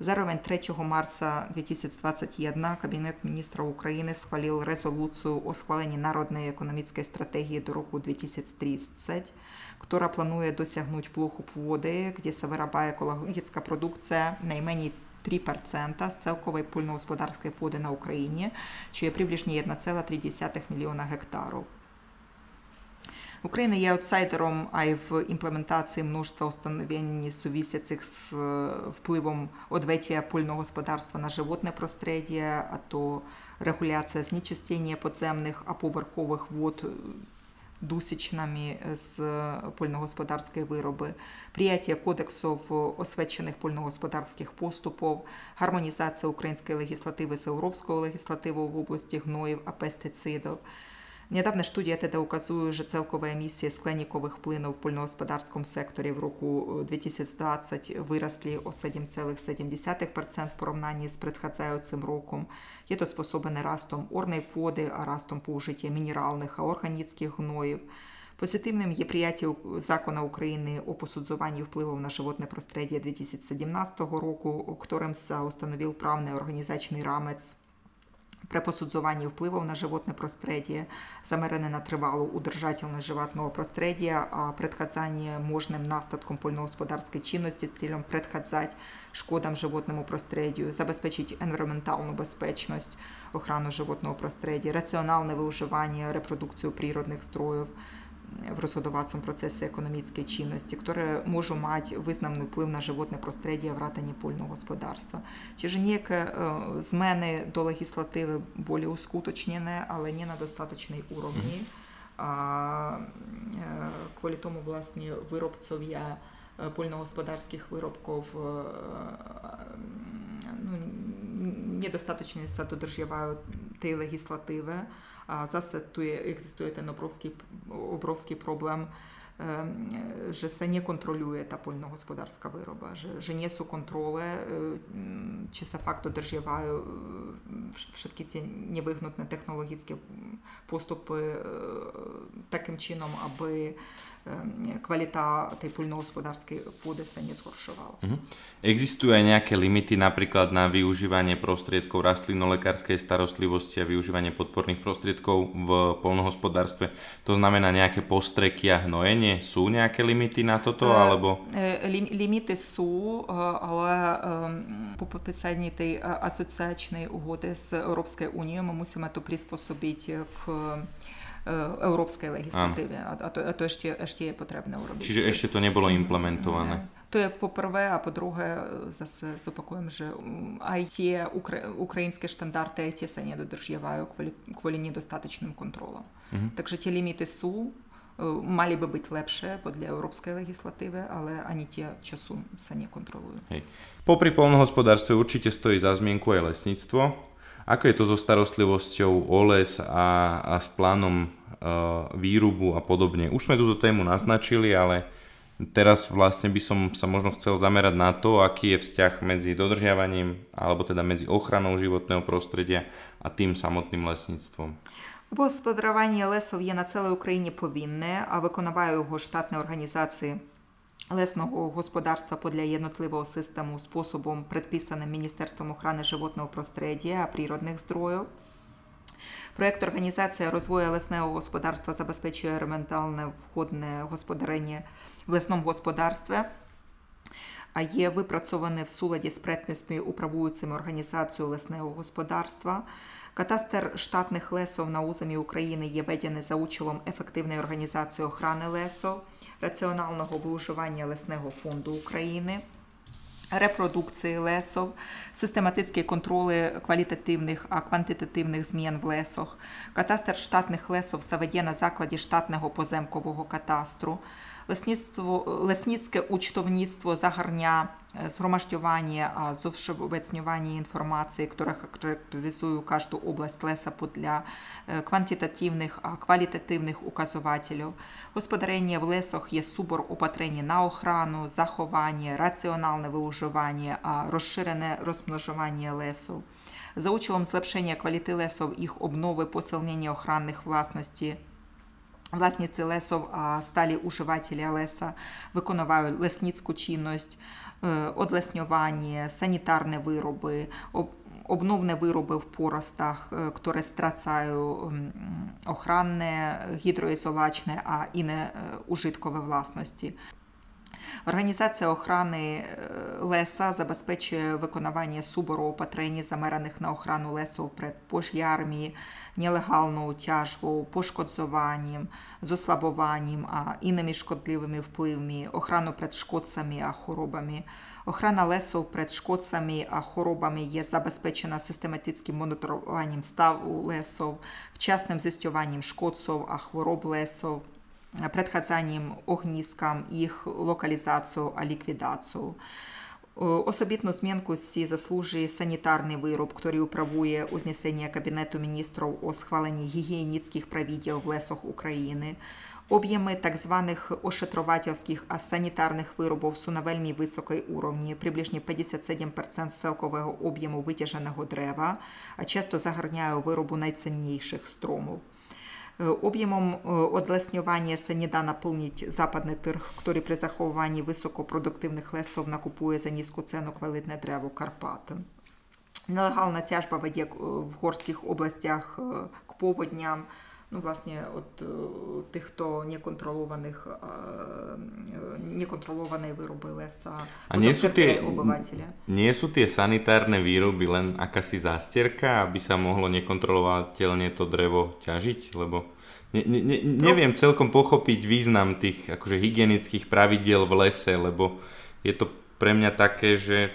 Zároveň 3 марта 2021 Кабінет міністрів України схвалив резолюцію о схваленні народної економічної стратегії до року 2030, która planuje dosiahnuť plochu pôdy, kde sa vyrába ekologická produkcia najmenej 3% з цілкової польногосподарської води на Україні, що є приблизно 1,3 мільйона гектарів. Україна є аутсайдером, а й в імплементації множества установлень, сувісяцих з впливом одветвія польного господарства на животне простреддя, а то регуляція знечистення подземних, а поверхових вод дусічними з польногосподарської вироби, прияття кодексів освячених польногосподарських поступів, гармонізація української легіслативи з європейською легіслативою в області гноїв, а пестицидів, Niedawne studie te ukazują, że całkowe emisje sklenikowych płynów w polnohospodarskim sektorze w roku 2020 wyrosły o 7,7% w porównaniu z przedchádzającym rokiem. Jest to sposobne rastom ornej wody, a rastom poużycia mineralnych a organicznych gnojów. Позитивним є прияття закону України о посуdzowaniu впливів на животне простреддя 2017 року, яким установив правний організаційний рамець при посудзуванні впливів на животне простредие, замерене на тривалу удержательність животного а предхadzanie можним настатком польногосподарської чинності з цілем предхadzать шкодам животному простредію, забезпечить енвіроментальну безпечність, охрану животного простредия, раціональне виживання, репродукцію природних строїв, в rozhodovacom procese ekonomickej činnosti, ktoré môžu mať významný vplyv na životné prostredie a vrátanie poľnohospodárstva. Čiže nejaké zmeny do legislatívy boli uskutočnené, ale nie na dostatočnej úrovni. A kvôli tomu vlastne výrobcovia poľnohospodárskych výrobkov no, недостаточно sa dodržiavajú tej legislatíve. A ten obrovský, obrovský problém że se nie kontroluje ta polnohospodarska wyroba, że, że nie są kontrole, czy se fakt dodržiavają wszystkie te niewyhnutne technologiczne postupy takim чином, aby Ehm, kvalita tej poľnohospodárskej pôde sa nezhoršovala. Mhm. Existujú aj nejaké limity napríklad na využívanie prostriedkov rastlinolekárskej starostlivosti a využívanie podporných prostriedkov v poľnohospodárstve? To znamená nejaké postreky a hnojenie? Sú nejaké limity na toto? Ehm, alebo... E, lim, limity sú, e, ale ehm, po podpísaní tej e, asociačnej uhody z Európskej únie my musíme to prispôsobiť k európskej legislatíve a, to, a to ešte, ešte je potrebné urobiť. Čiže ešte to nebolo implementované? To je po prvé a po druhé zase zopakujem, že aj tie ukra- ukrajinské štandardy, aj tie sa nedodržiavajú kvôli, kvôli nedostatočným kontrolám. Uh-huh. Takže tie limity sú, mali by byť lepšie podľa európskej legislatívy, ale ani tie času sa nekontrolujú. Hej. Popri polnohospodárstve určite stojí za zmienku aj lesníctvo. Ako je to so starostlivosťou o les a, a s plánom uh, výrubu a podobne? Už sme túto tému naznačili, ale teraz vlastne by som sa možno chcel zamerať na to, aký je vzťah medzi dodržiavaním alebo teda medzi ochranou životného prostredia a tým samotným lesníctvom. Господарювання лесов є на цілій Україні повинне, а виконаває його штатні організації Лесного господарства подля єнотливого систему способом, предписаним Міністерством охорони животного простредия, природних здроїв. Проєкт організація розвою лесного господарства забезпечує рементальне входне господарення в лесному господарстві, а є випрацьоване в суладі з предписами управуючими організацією лесного господарства. Катастер штатних лесов на узамі України є ведений за учелом ефективної організації охорони лесов, раціонального виуживання лесного фонду України, репродукції лесов, систематичні контроли квалітативних а квантитативних змін в лесах, катастер штатних лесов заведє на закладі штатного поземкового катастру, Лесницьке учтовництво zhromažďovanie a zovšeobecňovanie informácií, ktoré charakterizujú každú oblasť lesa podľa kvantitативних a kvalitativних ukazovateľov. Господарення в лесах є субор опатрення на охрану, заховання, раціональне виуживання, а розширене розмножування лесу. За учелом зlepšenia kvality lesov, ich obnovy, posilnenia ochranних власностей Власниці лесов, а сталі уживателі леса виконувають лесницьку чинність, одлеснювання, санітарні вироби, обновні вироби в поростах, які страцають охранне, гідроізолачне, а і не ужиткове власності. Організація охорони леса забезпечує виконування субору опатрені, замерених на охрану лесу перед пожарами, нелегальну тяжбу, пошкодзуванням, зослабуванням, а іними шкодливими впливами, охрану перед шкодцями а хворобами. Охрана лесу перед шкодцями а хворобами є забезпечена систематичним моніторуванням ставу лесов, вчасним зістюванням шкодців а хвороб лесов, предхadzaniem ogniskam, ich lokalizacją a likwidacją. Особітну змінку сі заслужує санітарний вироб, який управує узнесення Кабінету міністрів о схваленні гігієнічних правідів в лесах України. Об'єми так званих ошетровательських а санітарних виробів су на вельми високій уровні, приблизно 57% селкового об'єму витяженого дерева, а часто загарняє виробу найцінніших стромів. Об'ємом одлеснювання се не да наповнить западний тирг, який при заховуванні високопродуктивних лесов накупує за низьку ціну квалитне дерево Карпати. Нелегальна тяжба веде в горських областях к поводням, ну, власне, от тих, хто неконтролованих, неконтрolované výroby lesa a nie sú, tie, nie sú tie sanitárne výroby len akási zástierka, aby sa mohlo nekontrolovateľne to drevo ťažiť? Lebo ne, ne, ne, neviem no. celkom pochopiť význam tých akože hygienických pravidiel v lese, lebo je to pre mňa také, že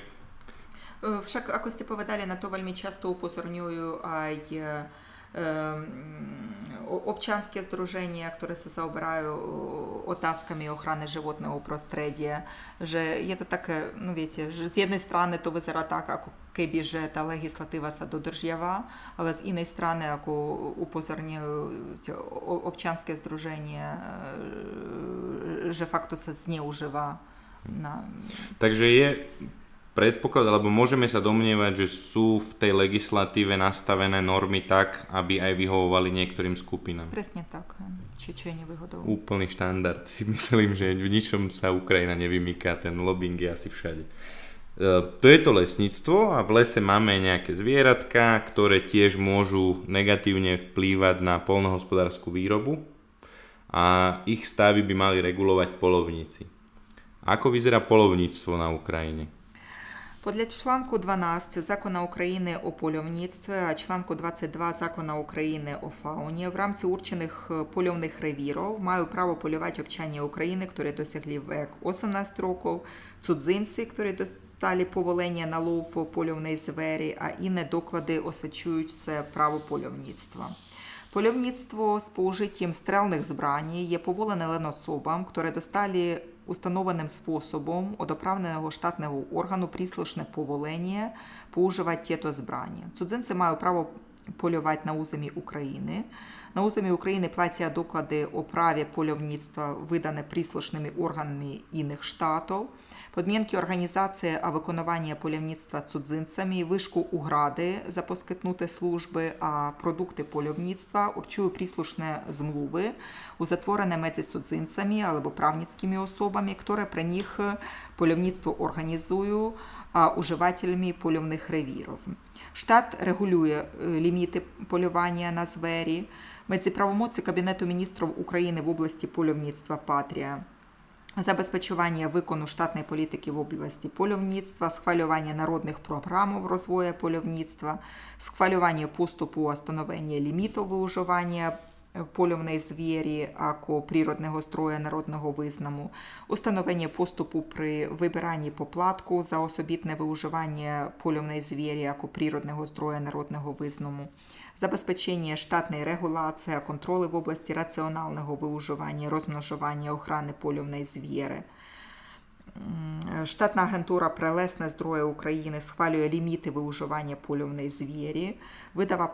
Však, ako ste povedali, na to veľmi často upozorňujú aj občanskie združenia, ktoré sa zaoberajú otázkami ochrany životného prostredia, že je to také, no viete, že z jednej strany to vyzerá tak, ako keby, že tá legislatíva sa dodržiava, ale z inej strany, ako upozorňujú občanské združenia, že fakt to sa zneužíva. Na... Takže je predpoklad, alebo môžeme sa domnievať, že sú v tej legislatíve nastavené normy tak, aby aj vyhovovali niektorým skupinám. Presne tak, či čo je nevýhodou. Úplný štandard. Si myslím, že v ničom sa Ukrajina nevymýka, ten lobbying je asi všade. E, to je to lesníctvo a v lese máme nejaké zvieratka, ktoré tiež môžu negatívne vplývať na polnohospodárskú výrobu a ich stavy by mali regulovať polovníci. Ako vyzerá polovníctvo na Ukrajine? Podля членку 12 Закону України о польовництві, членку 22 Закону України о фауні в рамці урчених польовних ревірів мають право полювати обчання України, які досягли век 18 років, цудзинці, які достали поволення на лов по польовній звері, а інne доклади освячують це право польовництва. Польовництво з поужиттям стрелних збрань є поволене лен особам, які достали установленим способом одоправленого штатного органу orgánu поволення používať tieto zbranie. Cudzinci majú право полювати на уземі України. На уземі України платять доклади о праві польовництва, видане прислушними органами інших штатів. Подмінки організації а виконування польовництва цудзинцями, вишку угради за поскитнути служби, а продукти польовництва урчують прислушне змлуви, узатворене медзі цудзинцями або правницькими особами, які при них польовництво організують, а уживателями польовних ревірів. Штат регулює ліміти полювання на звері. Медзі Кабінету міністрів України в області польовництва Патрія забезпечування викону штатної політики в області польовництва, схвалювання народних програм розвою польовництва, схвалювання поступу остановлення лімітів виуживання польовної звірі, ако природного строя народного визнаму, установлення поступу при вибиранні поплатку за особітне виуживання польовної звірі, ако природного строя народного визнаму, забезпечення штатної регуляції, контроли в області раціонального виуживання, розмножування охорони полівної звіри. Штатна агентура Прелесне здоров'я України схвалює ліміти виуживання польовної звірі, видава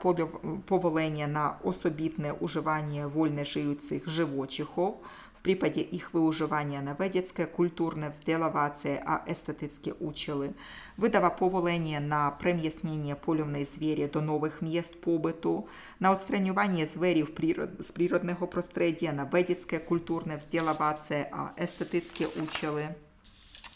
поволення на особітне уживання вольне жиючих живочихов, припаде их выуживания на ведецкое, культурное, взделываться, а эстетические учили. Видава поволення на прим'яснення польовної звірі до нових міст побиту, на отстранювання зверів з природного простредия на ведецьке, культурне, взделываться, а эстетические учили.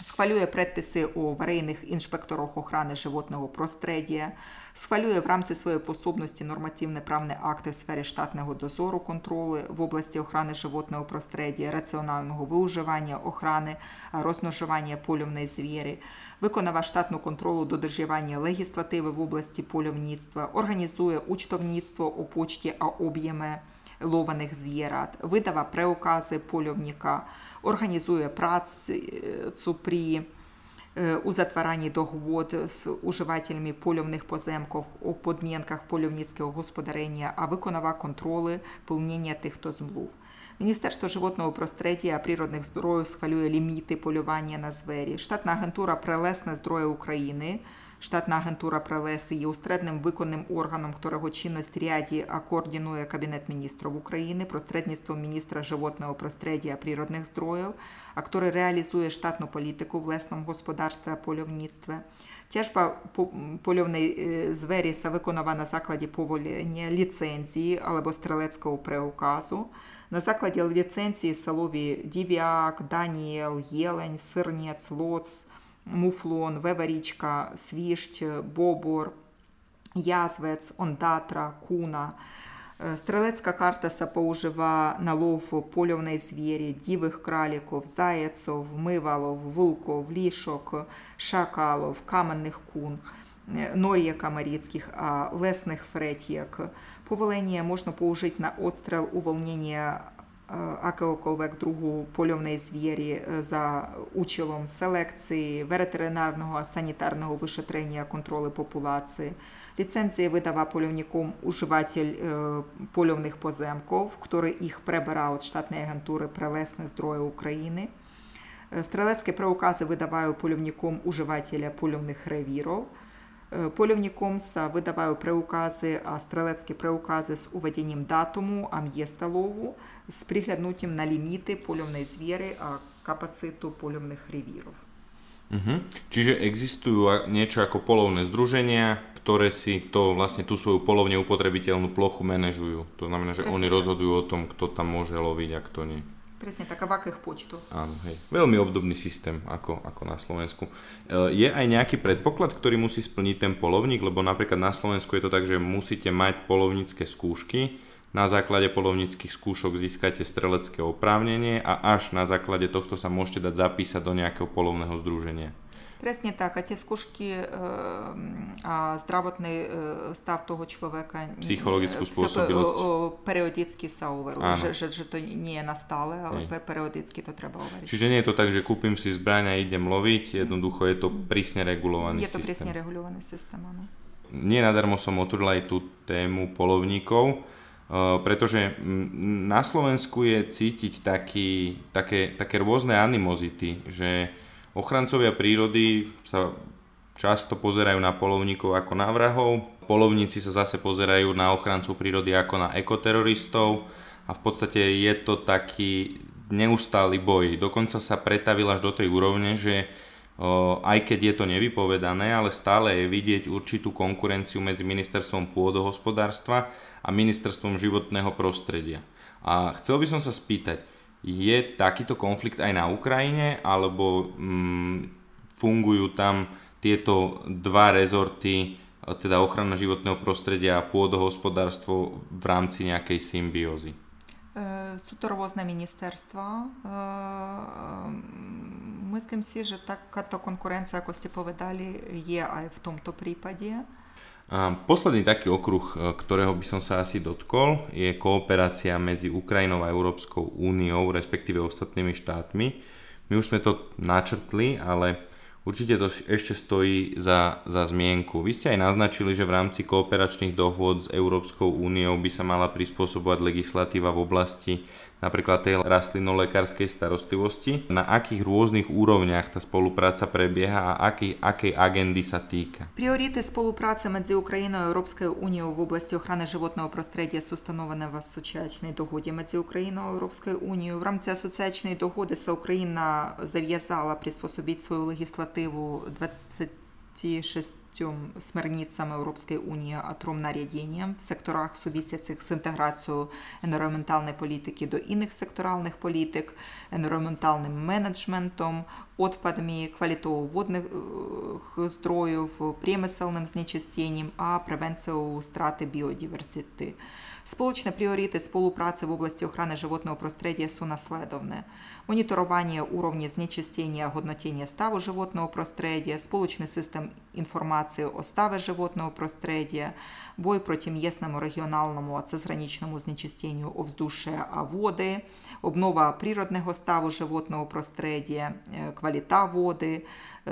Схвалює предписи у варейних інспекторах охорони животного простредія, схвалює в рамці своєї пособності нормативні правні акти в сфері штатного дозору контролю в області охорони животного простредія, раціонального виуживання, охорони, розмножування польовної звірі, виконава штатну контролу додержання легіслативи в області польовництва, організує учтовництво у почті, а об'єми лованих звірат, видава преукази польовника, організує працю при у затваранні договод з уживателями польовних поземків у подмінках польовницького господарення, а виконава контроли повнення тих, хто змлув. Міністерство животного простредія природних зброю схвалює ліміти полювання на звері. Штатна агентура Прелесне здоров'я України – Штатна агентура Прелеси є устредним виконним органом, которого чинность ряді координує Кабінет міністрів України посредництвом міністра животного простредія природних а который реалізує штатну політику в лесному господарстві польовництві. Тяжба польовної звері виконана на закладі поволення ліцензії або стрелецького преуказу. На закладі ліцензії Солові Дів'як, Даніел, Єлень, Сирнець, Лоц, муфлон, веверічка, свіщ, бобор, язвець, ондатра, куна. Стрелецька картаса поужива на лов польовної звірі, дівих краліков, заяцов, мивалов, вулков, лішок, шакалов, каменних кун, нор'яка маріцьких, а лесних фретьяк. Повелення можна поужити на отстрел уволнення акоkolвек другу польовної звірі за училом селекції, ветеринарного санітарного вишетрення контролю популяції. Ліцензії видава польовником уживатель польовних поземков, который их прибирав від штатної агентури Прелесне здоров'я України. Стрелецькі приукази видаваю польовником уживателя польовних ревіров. Польовником видаваю преукази, а стрелецькі преукази з уведенням датуму, а м'єста лову, з пригляднутím на ліміти польовної звіри a kapacitu poľovných revírov. Uh-huh. Čiže existujú niečo ako polovné združenia, ktoré si to vlastne tú svoju polovne upotrebiteľnú plochu manažujú. To znamená, že Presne oni tak. rozhodujú o tom, kto tam môže loviť a kto nie. Presne tak, a v akých počtoch. Áno, hej. Veľmi obdobný systém ako, ako na Slovensku. E, je aj nejaký predpoklad, ktorý musí splniť ten polovník, lebo napríklad na Slovensku je to tak, že musíte mať polovnícke skúšky, na základe polovníckých skúšok získate strelecké oprávnenie a až na základe tohto sa môžete dať zapísať do nejakého polovného združenia. Presne tak. A tie skúšky eh, a zdravotný eh, stav toho človeka... Eh, Psychologickú spôsobilosť. Periodicky sa overujú. Že, že, že to nie je nastále, ale nie. periodicky to treba overiť. Čiže nie je to tak, že kúpim si zbraň a idem loviť. Jednoducho je to prísne regulovaný systém. Je to systém. prísne regulovaný systém, áno. Nie nadarmo som otvorila aj tú tému polovníkov pretože na Slovensku je cítiť taký, také, také rôzne animozity, že Ochrancovia prírody sa často pozerajú na polovníkov ako na vrahov, polovníci sa zase pozerajú na ochrancov prírody ako na ekoteroristov a v podstate je to taký neustály boj. Dokonca sa pretavil až do tej úrovne, že aj keď je to nevypovedané, ale stále je vidieť určitú konkurenciu medzi ministerstvom pôdohospodárstva a ministerstvom životného prostredia. A chcel by som sa spýtať, je takýto konflikt aj na Ukrajine, alebo mm, fungujú tam tieto dva rezorty, teda ochrana životného prostredia a pôdohospodárstvo v rámci nejakej symbiózy? Sú to rôzne ministerstva. Myslím si, že takáto konkurencia, ako ste povedali, je aj v tomto prípade. A posledný taký okruh, ktorého by som sa asi dotkol, je kooperácia medzi Ukrajinou a Európskou úniou, respektíve ostatnými štátmi. My už sme to načrtli, ale určite to ešte stojí za, za zmienku. Vy ste aj naznačili, že v rámci kooperačných dohôd s Európskou úniou by sa mala prispôsobovať legislatíva v oblasti napríklad tej rastlinolekárskej starostlivosti, na akých rôznych úrovniach tá spolupráca prebieha a aký, akej agendy sa týka. Приоритеты співпраці між Україною і Європейською Унією в області охорони животного простредия установлені в асоціаційній догоді між Україною і Європейською Унією. В рамках асоціаційної догоди Україна зав'язала приспособити свою легіслативу 26 смерницями Європейської унії о тромнарядіння в секторах сувісяцих з інтеграцією енвіронментальної політики до інших секторальних політик, енвіронментальним менеджментом, odpadmi, kvalitou водних zdrojów, priemyselným znečistením a prevenciou straty biodiverzity. Сполучні пріоритети співпраці в області охорони животного простредия sú nasledovné. Моніторування уровня знечистения, годнотения ставу животного простредия, сполучний систем інформації о ставі животного простредия, бой проти м'єсному регіональному а цезграничному знечистенню овздушия води, обнова природного ставу животного простредия, кваліта води,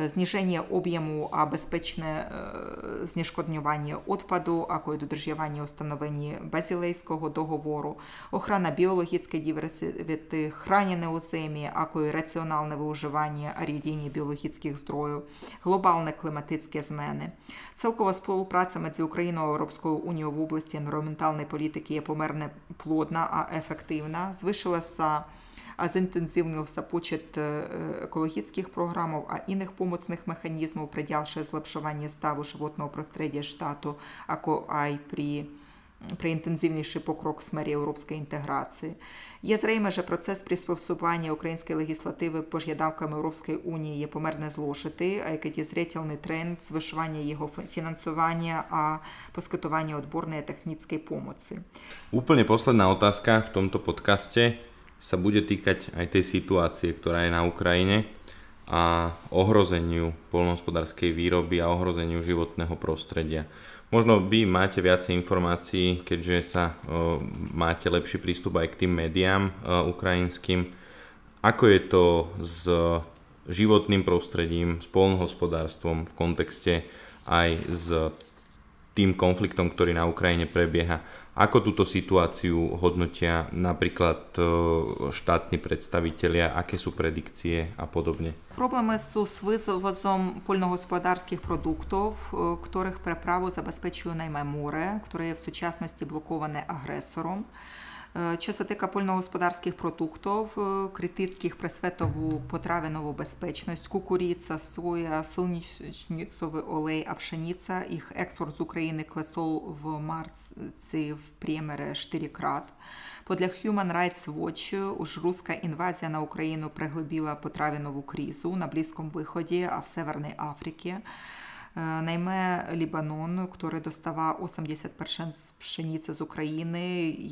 zniżenie objemu, a bezpieczne znieszkodniowanie odpadu, ako i dodržiavanie ustanovení Базілейського договору, охрана біологічної диверсивити, хранене землі, ako i раціональне виживання, рідіння біологічних здроїв, глобальне кліматичні зміни. Цілкова співпраця між Україною і Європейською унією в області енвіронментальної політики є померне плодна, а ефективна. Звишилася а зінтензивнився почет екологічних програм, а інших помocних механізмів, приділши злепшування ставу животного простредия штату, ако ай при при інтенсивніший покрок в смері європейської інтеграції. Є зрейме, що процес приспособування української легіслативи пож'ядавками Європейської унії є померне злошити, а який є зрительний тренд звишування його фінансування а odbornej a technickej pomoci. Úplne posledná otázka v tomto podcaste sa bude týkať aj tej situácie, ktorá je na Ukrajine a ohrozeniu polnohospodárskej výroby a ohrozeniu životného prostredia. Možno vy máte viacej informácií, keďže sa o, máte lepší prístup aj k tým médiám o, ukrajinským. Ako je to s životným prostredím, s polnohospodárstvom v kontexte aj s tým konfliktom, ktorý na Ukrajine prebieha. Ako túto situáciu hodnotia napríklad e, štátni predstavitelia, aké sú predikcie a podobne? Проблеми з вивозом польногосподарських продуктів, яких переправу забезпечує найме море, яке в сучасності блоковане агресором. Що се польногосподарських продуктів, критичних при светову потравенову безпечність, кукуріця, соя, силнічницовий олей, а пшениця, їх експорт з України клесол в марці в премєре 4 крат. Подля Human Rights Watch уж руська інвазія на Україну приглибила потравенову кризу на Близькому Виході, а в Северній Африці. Najmä Libanon, który dostawa 80% pszenicy z Ukrainy,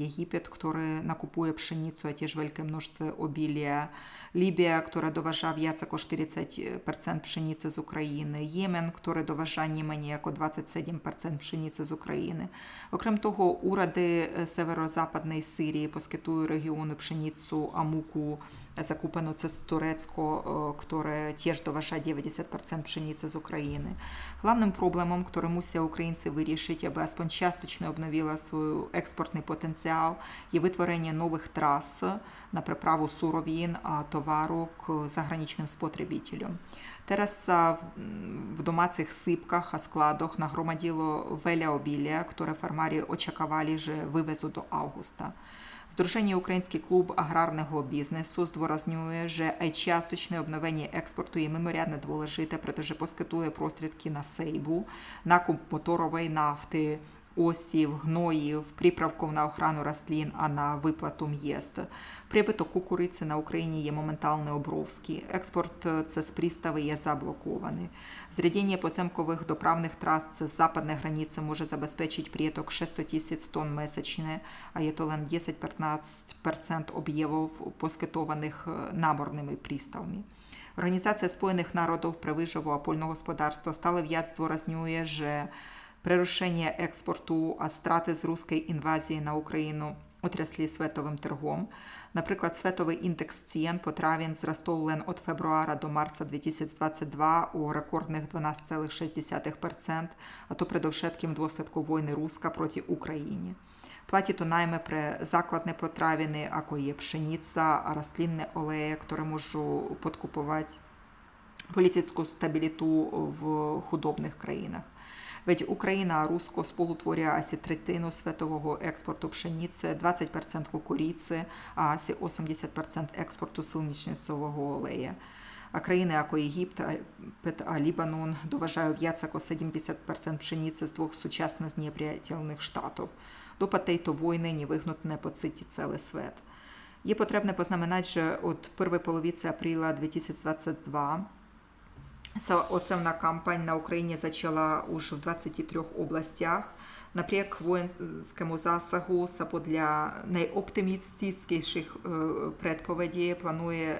Egipet, który nakupuje pszenicę, a też wielkie mnóstwo obilia, Libia, która doważa więcej jako 40% pszenicy z Ukrainy, Jemen, który doważa nie mniej jako 27% pszenicy z Ukrainy. Okrem того, уряди северо-западної Сирії посkytują регіону пшеницю, амуку, zakupiono przez Turecko, które też doważa 90% pszenicy z Ukrainy. Главним проблемом, który мусять українці вирішити, аби Аспон часточно обновила свій експортний потенціал, є витворення нових трас на приправу суровин, а товару к заграничним спотребителям. Teraz w domacych sypkach, a składach nagromadziło wiele obilia, które farmari oczekiwali, że wywiezą do augusta. Zdrużenie Український клуб Аграрного бізнесу здворазнює, що часточне обновлення експорту і меморіально дволежите, protože поскитує прострідки на сейбу, накуп моторової нафти, осів, гноїв, приправків на охрану рослин, а на виплату м'єст. Прибиток кукуриці на Україні є моментально обровський. Експорт це з пристави є заблокований. Зрядіння поземкових доправних трас це з западної границі може забезпечити приток 600 тисяч тонн месячне, а є то лен 10-15% об'ємів поскитованих наборними приставами. Організація Споєних Народів при виживу опольного господарства стала в'ядство разнює, що Прирушення експорту, а страти з руської інвазії на Україну отрясли световим торгом. Наприклад, световий індекс цін по травень зростав лен від февруара до марта 2022 у рекордних 12,6%, а то предовшетким дослідку війни Руска проти України. Платі то найме при закладне потравини, ако є пшениця, а рослинне олеє, яке можу подкупувати політичну стабіліту в худобних країнах. Ведь Україна русько сполутворює асі третину світового експорту пшениці, 20% кукуріці, а асі 80% експорту силнічницового олея. А країни, як Єгипт, а Лібанон, доважають яцако 70% пшениці з двох сучасно знеприятельних штатів. До патейто війни невигнутне поцити цілий світ. Є потрібно познаменати, що від першої половиці апреля 2022 Основна кампанія на Україні почала уже в 23 областях. Напряг воїнському засагу для найоптимістичніших предповідей планує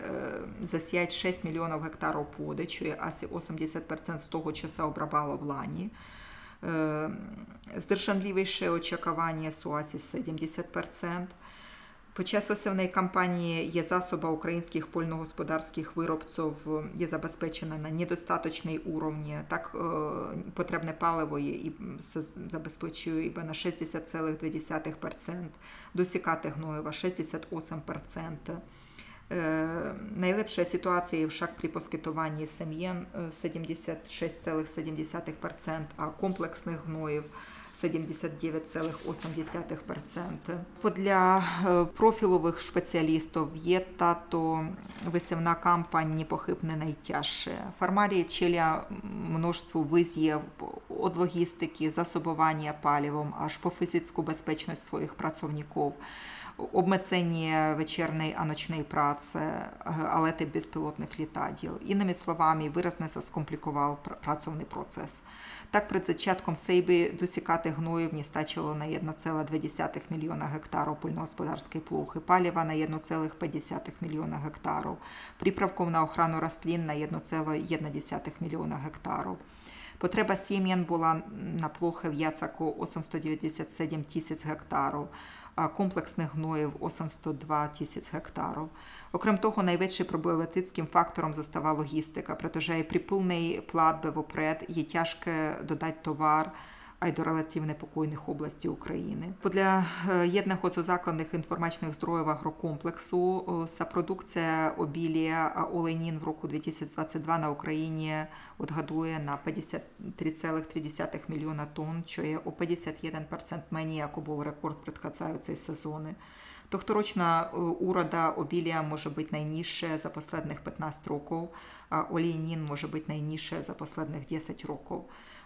засіяти 6 мільйонів гектарів плоди, що asi 80% з того часу обрабало в лані. Здержанливіше очікування су asi 70%. Під час осівної кампанії є засоба українських польногосподарських виробців є забезпечена на недостаточній уровні. Так потребне паливо і забезпечує на 60,2%, досікати гноєва 68%. Найлепша ситуація však при поскитуванні сем'єн 76,7%, а комплексних гноїв 79,8%. Для профілових спеціалістів є тато висівна кампань похибне найтяжче. Фармарії челя множство визів від логістики, засобування палівом, аж по фізичну безпечність своїх працівників. Вечірної а ночної праці, але ти безпілотних літадів. Іними словами, виразно скомплікував працівний процес. Так, перед зачатком сейби досікати гноїв не стачило на 1,2 мільйона гектарів польногосподарської плохи, паліва на 1,5 мільйона гектарів, приправків на охрану рослин на 1,1 мільйона гектарів. Потреба сім'ян була на плохи в Яцаку 897 тисяч гектарів, комплексних гноїв 802 тисяч гектарів. Окрім того, найвищим проблематичним фактором зостава логістика, протеже при повній платбі вопред є тяжке додати товар, а й до релативно покойних областей України. Подля єдного з інформаційних здроїв агрокомплексу са продукція обілія оленін в року 2022 на Україні odgaduje на 53,3 мільйона тонн, що є о 51% мені, як був рекорд предхацаюцей сезони. Тогторочна урода обілія може бути найніжче за останніх 15 років, а олійнін може бути найніжче за останніх 10 років.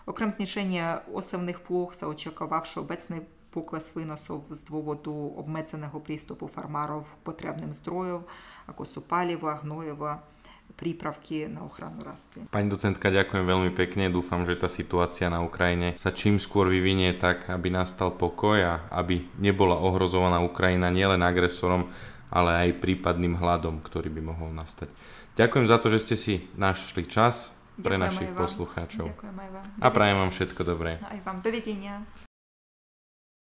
Окрім зниження осевних плох, заочікувавши обecny pokles wynosów z powodu obmedzenego prístupu farmárov k potrebným zdrojom, ako sú paliva, hnojiva, prípravky na ochranu rastlín. Pani docentka, ďakujem veľmi pekne. Dúfam, že tá situácia na Ukrajine sa čím skôr vyvinie tak, aby nastal pokoj a aby nebola ohrozovaná Ukrajina nielen agresorom, ale aj prípadným hladom, ktorý by mohol nastať. Ďakujem za to, že ste si našli čas pre Ďakujem našich poslucháčov. Ďakujem aj vám. A prajem vám všetko dobré. Aj vám. Dovidenia.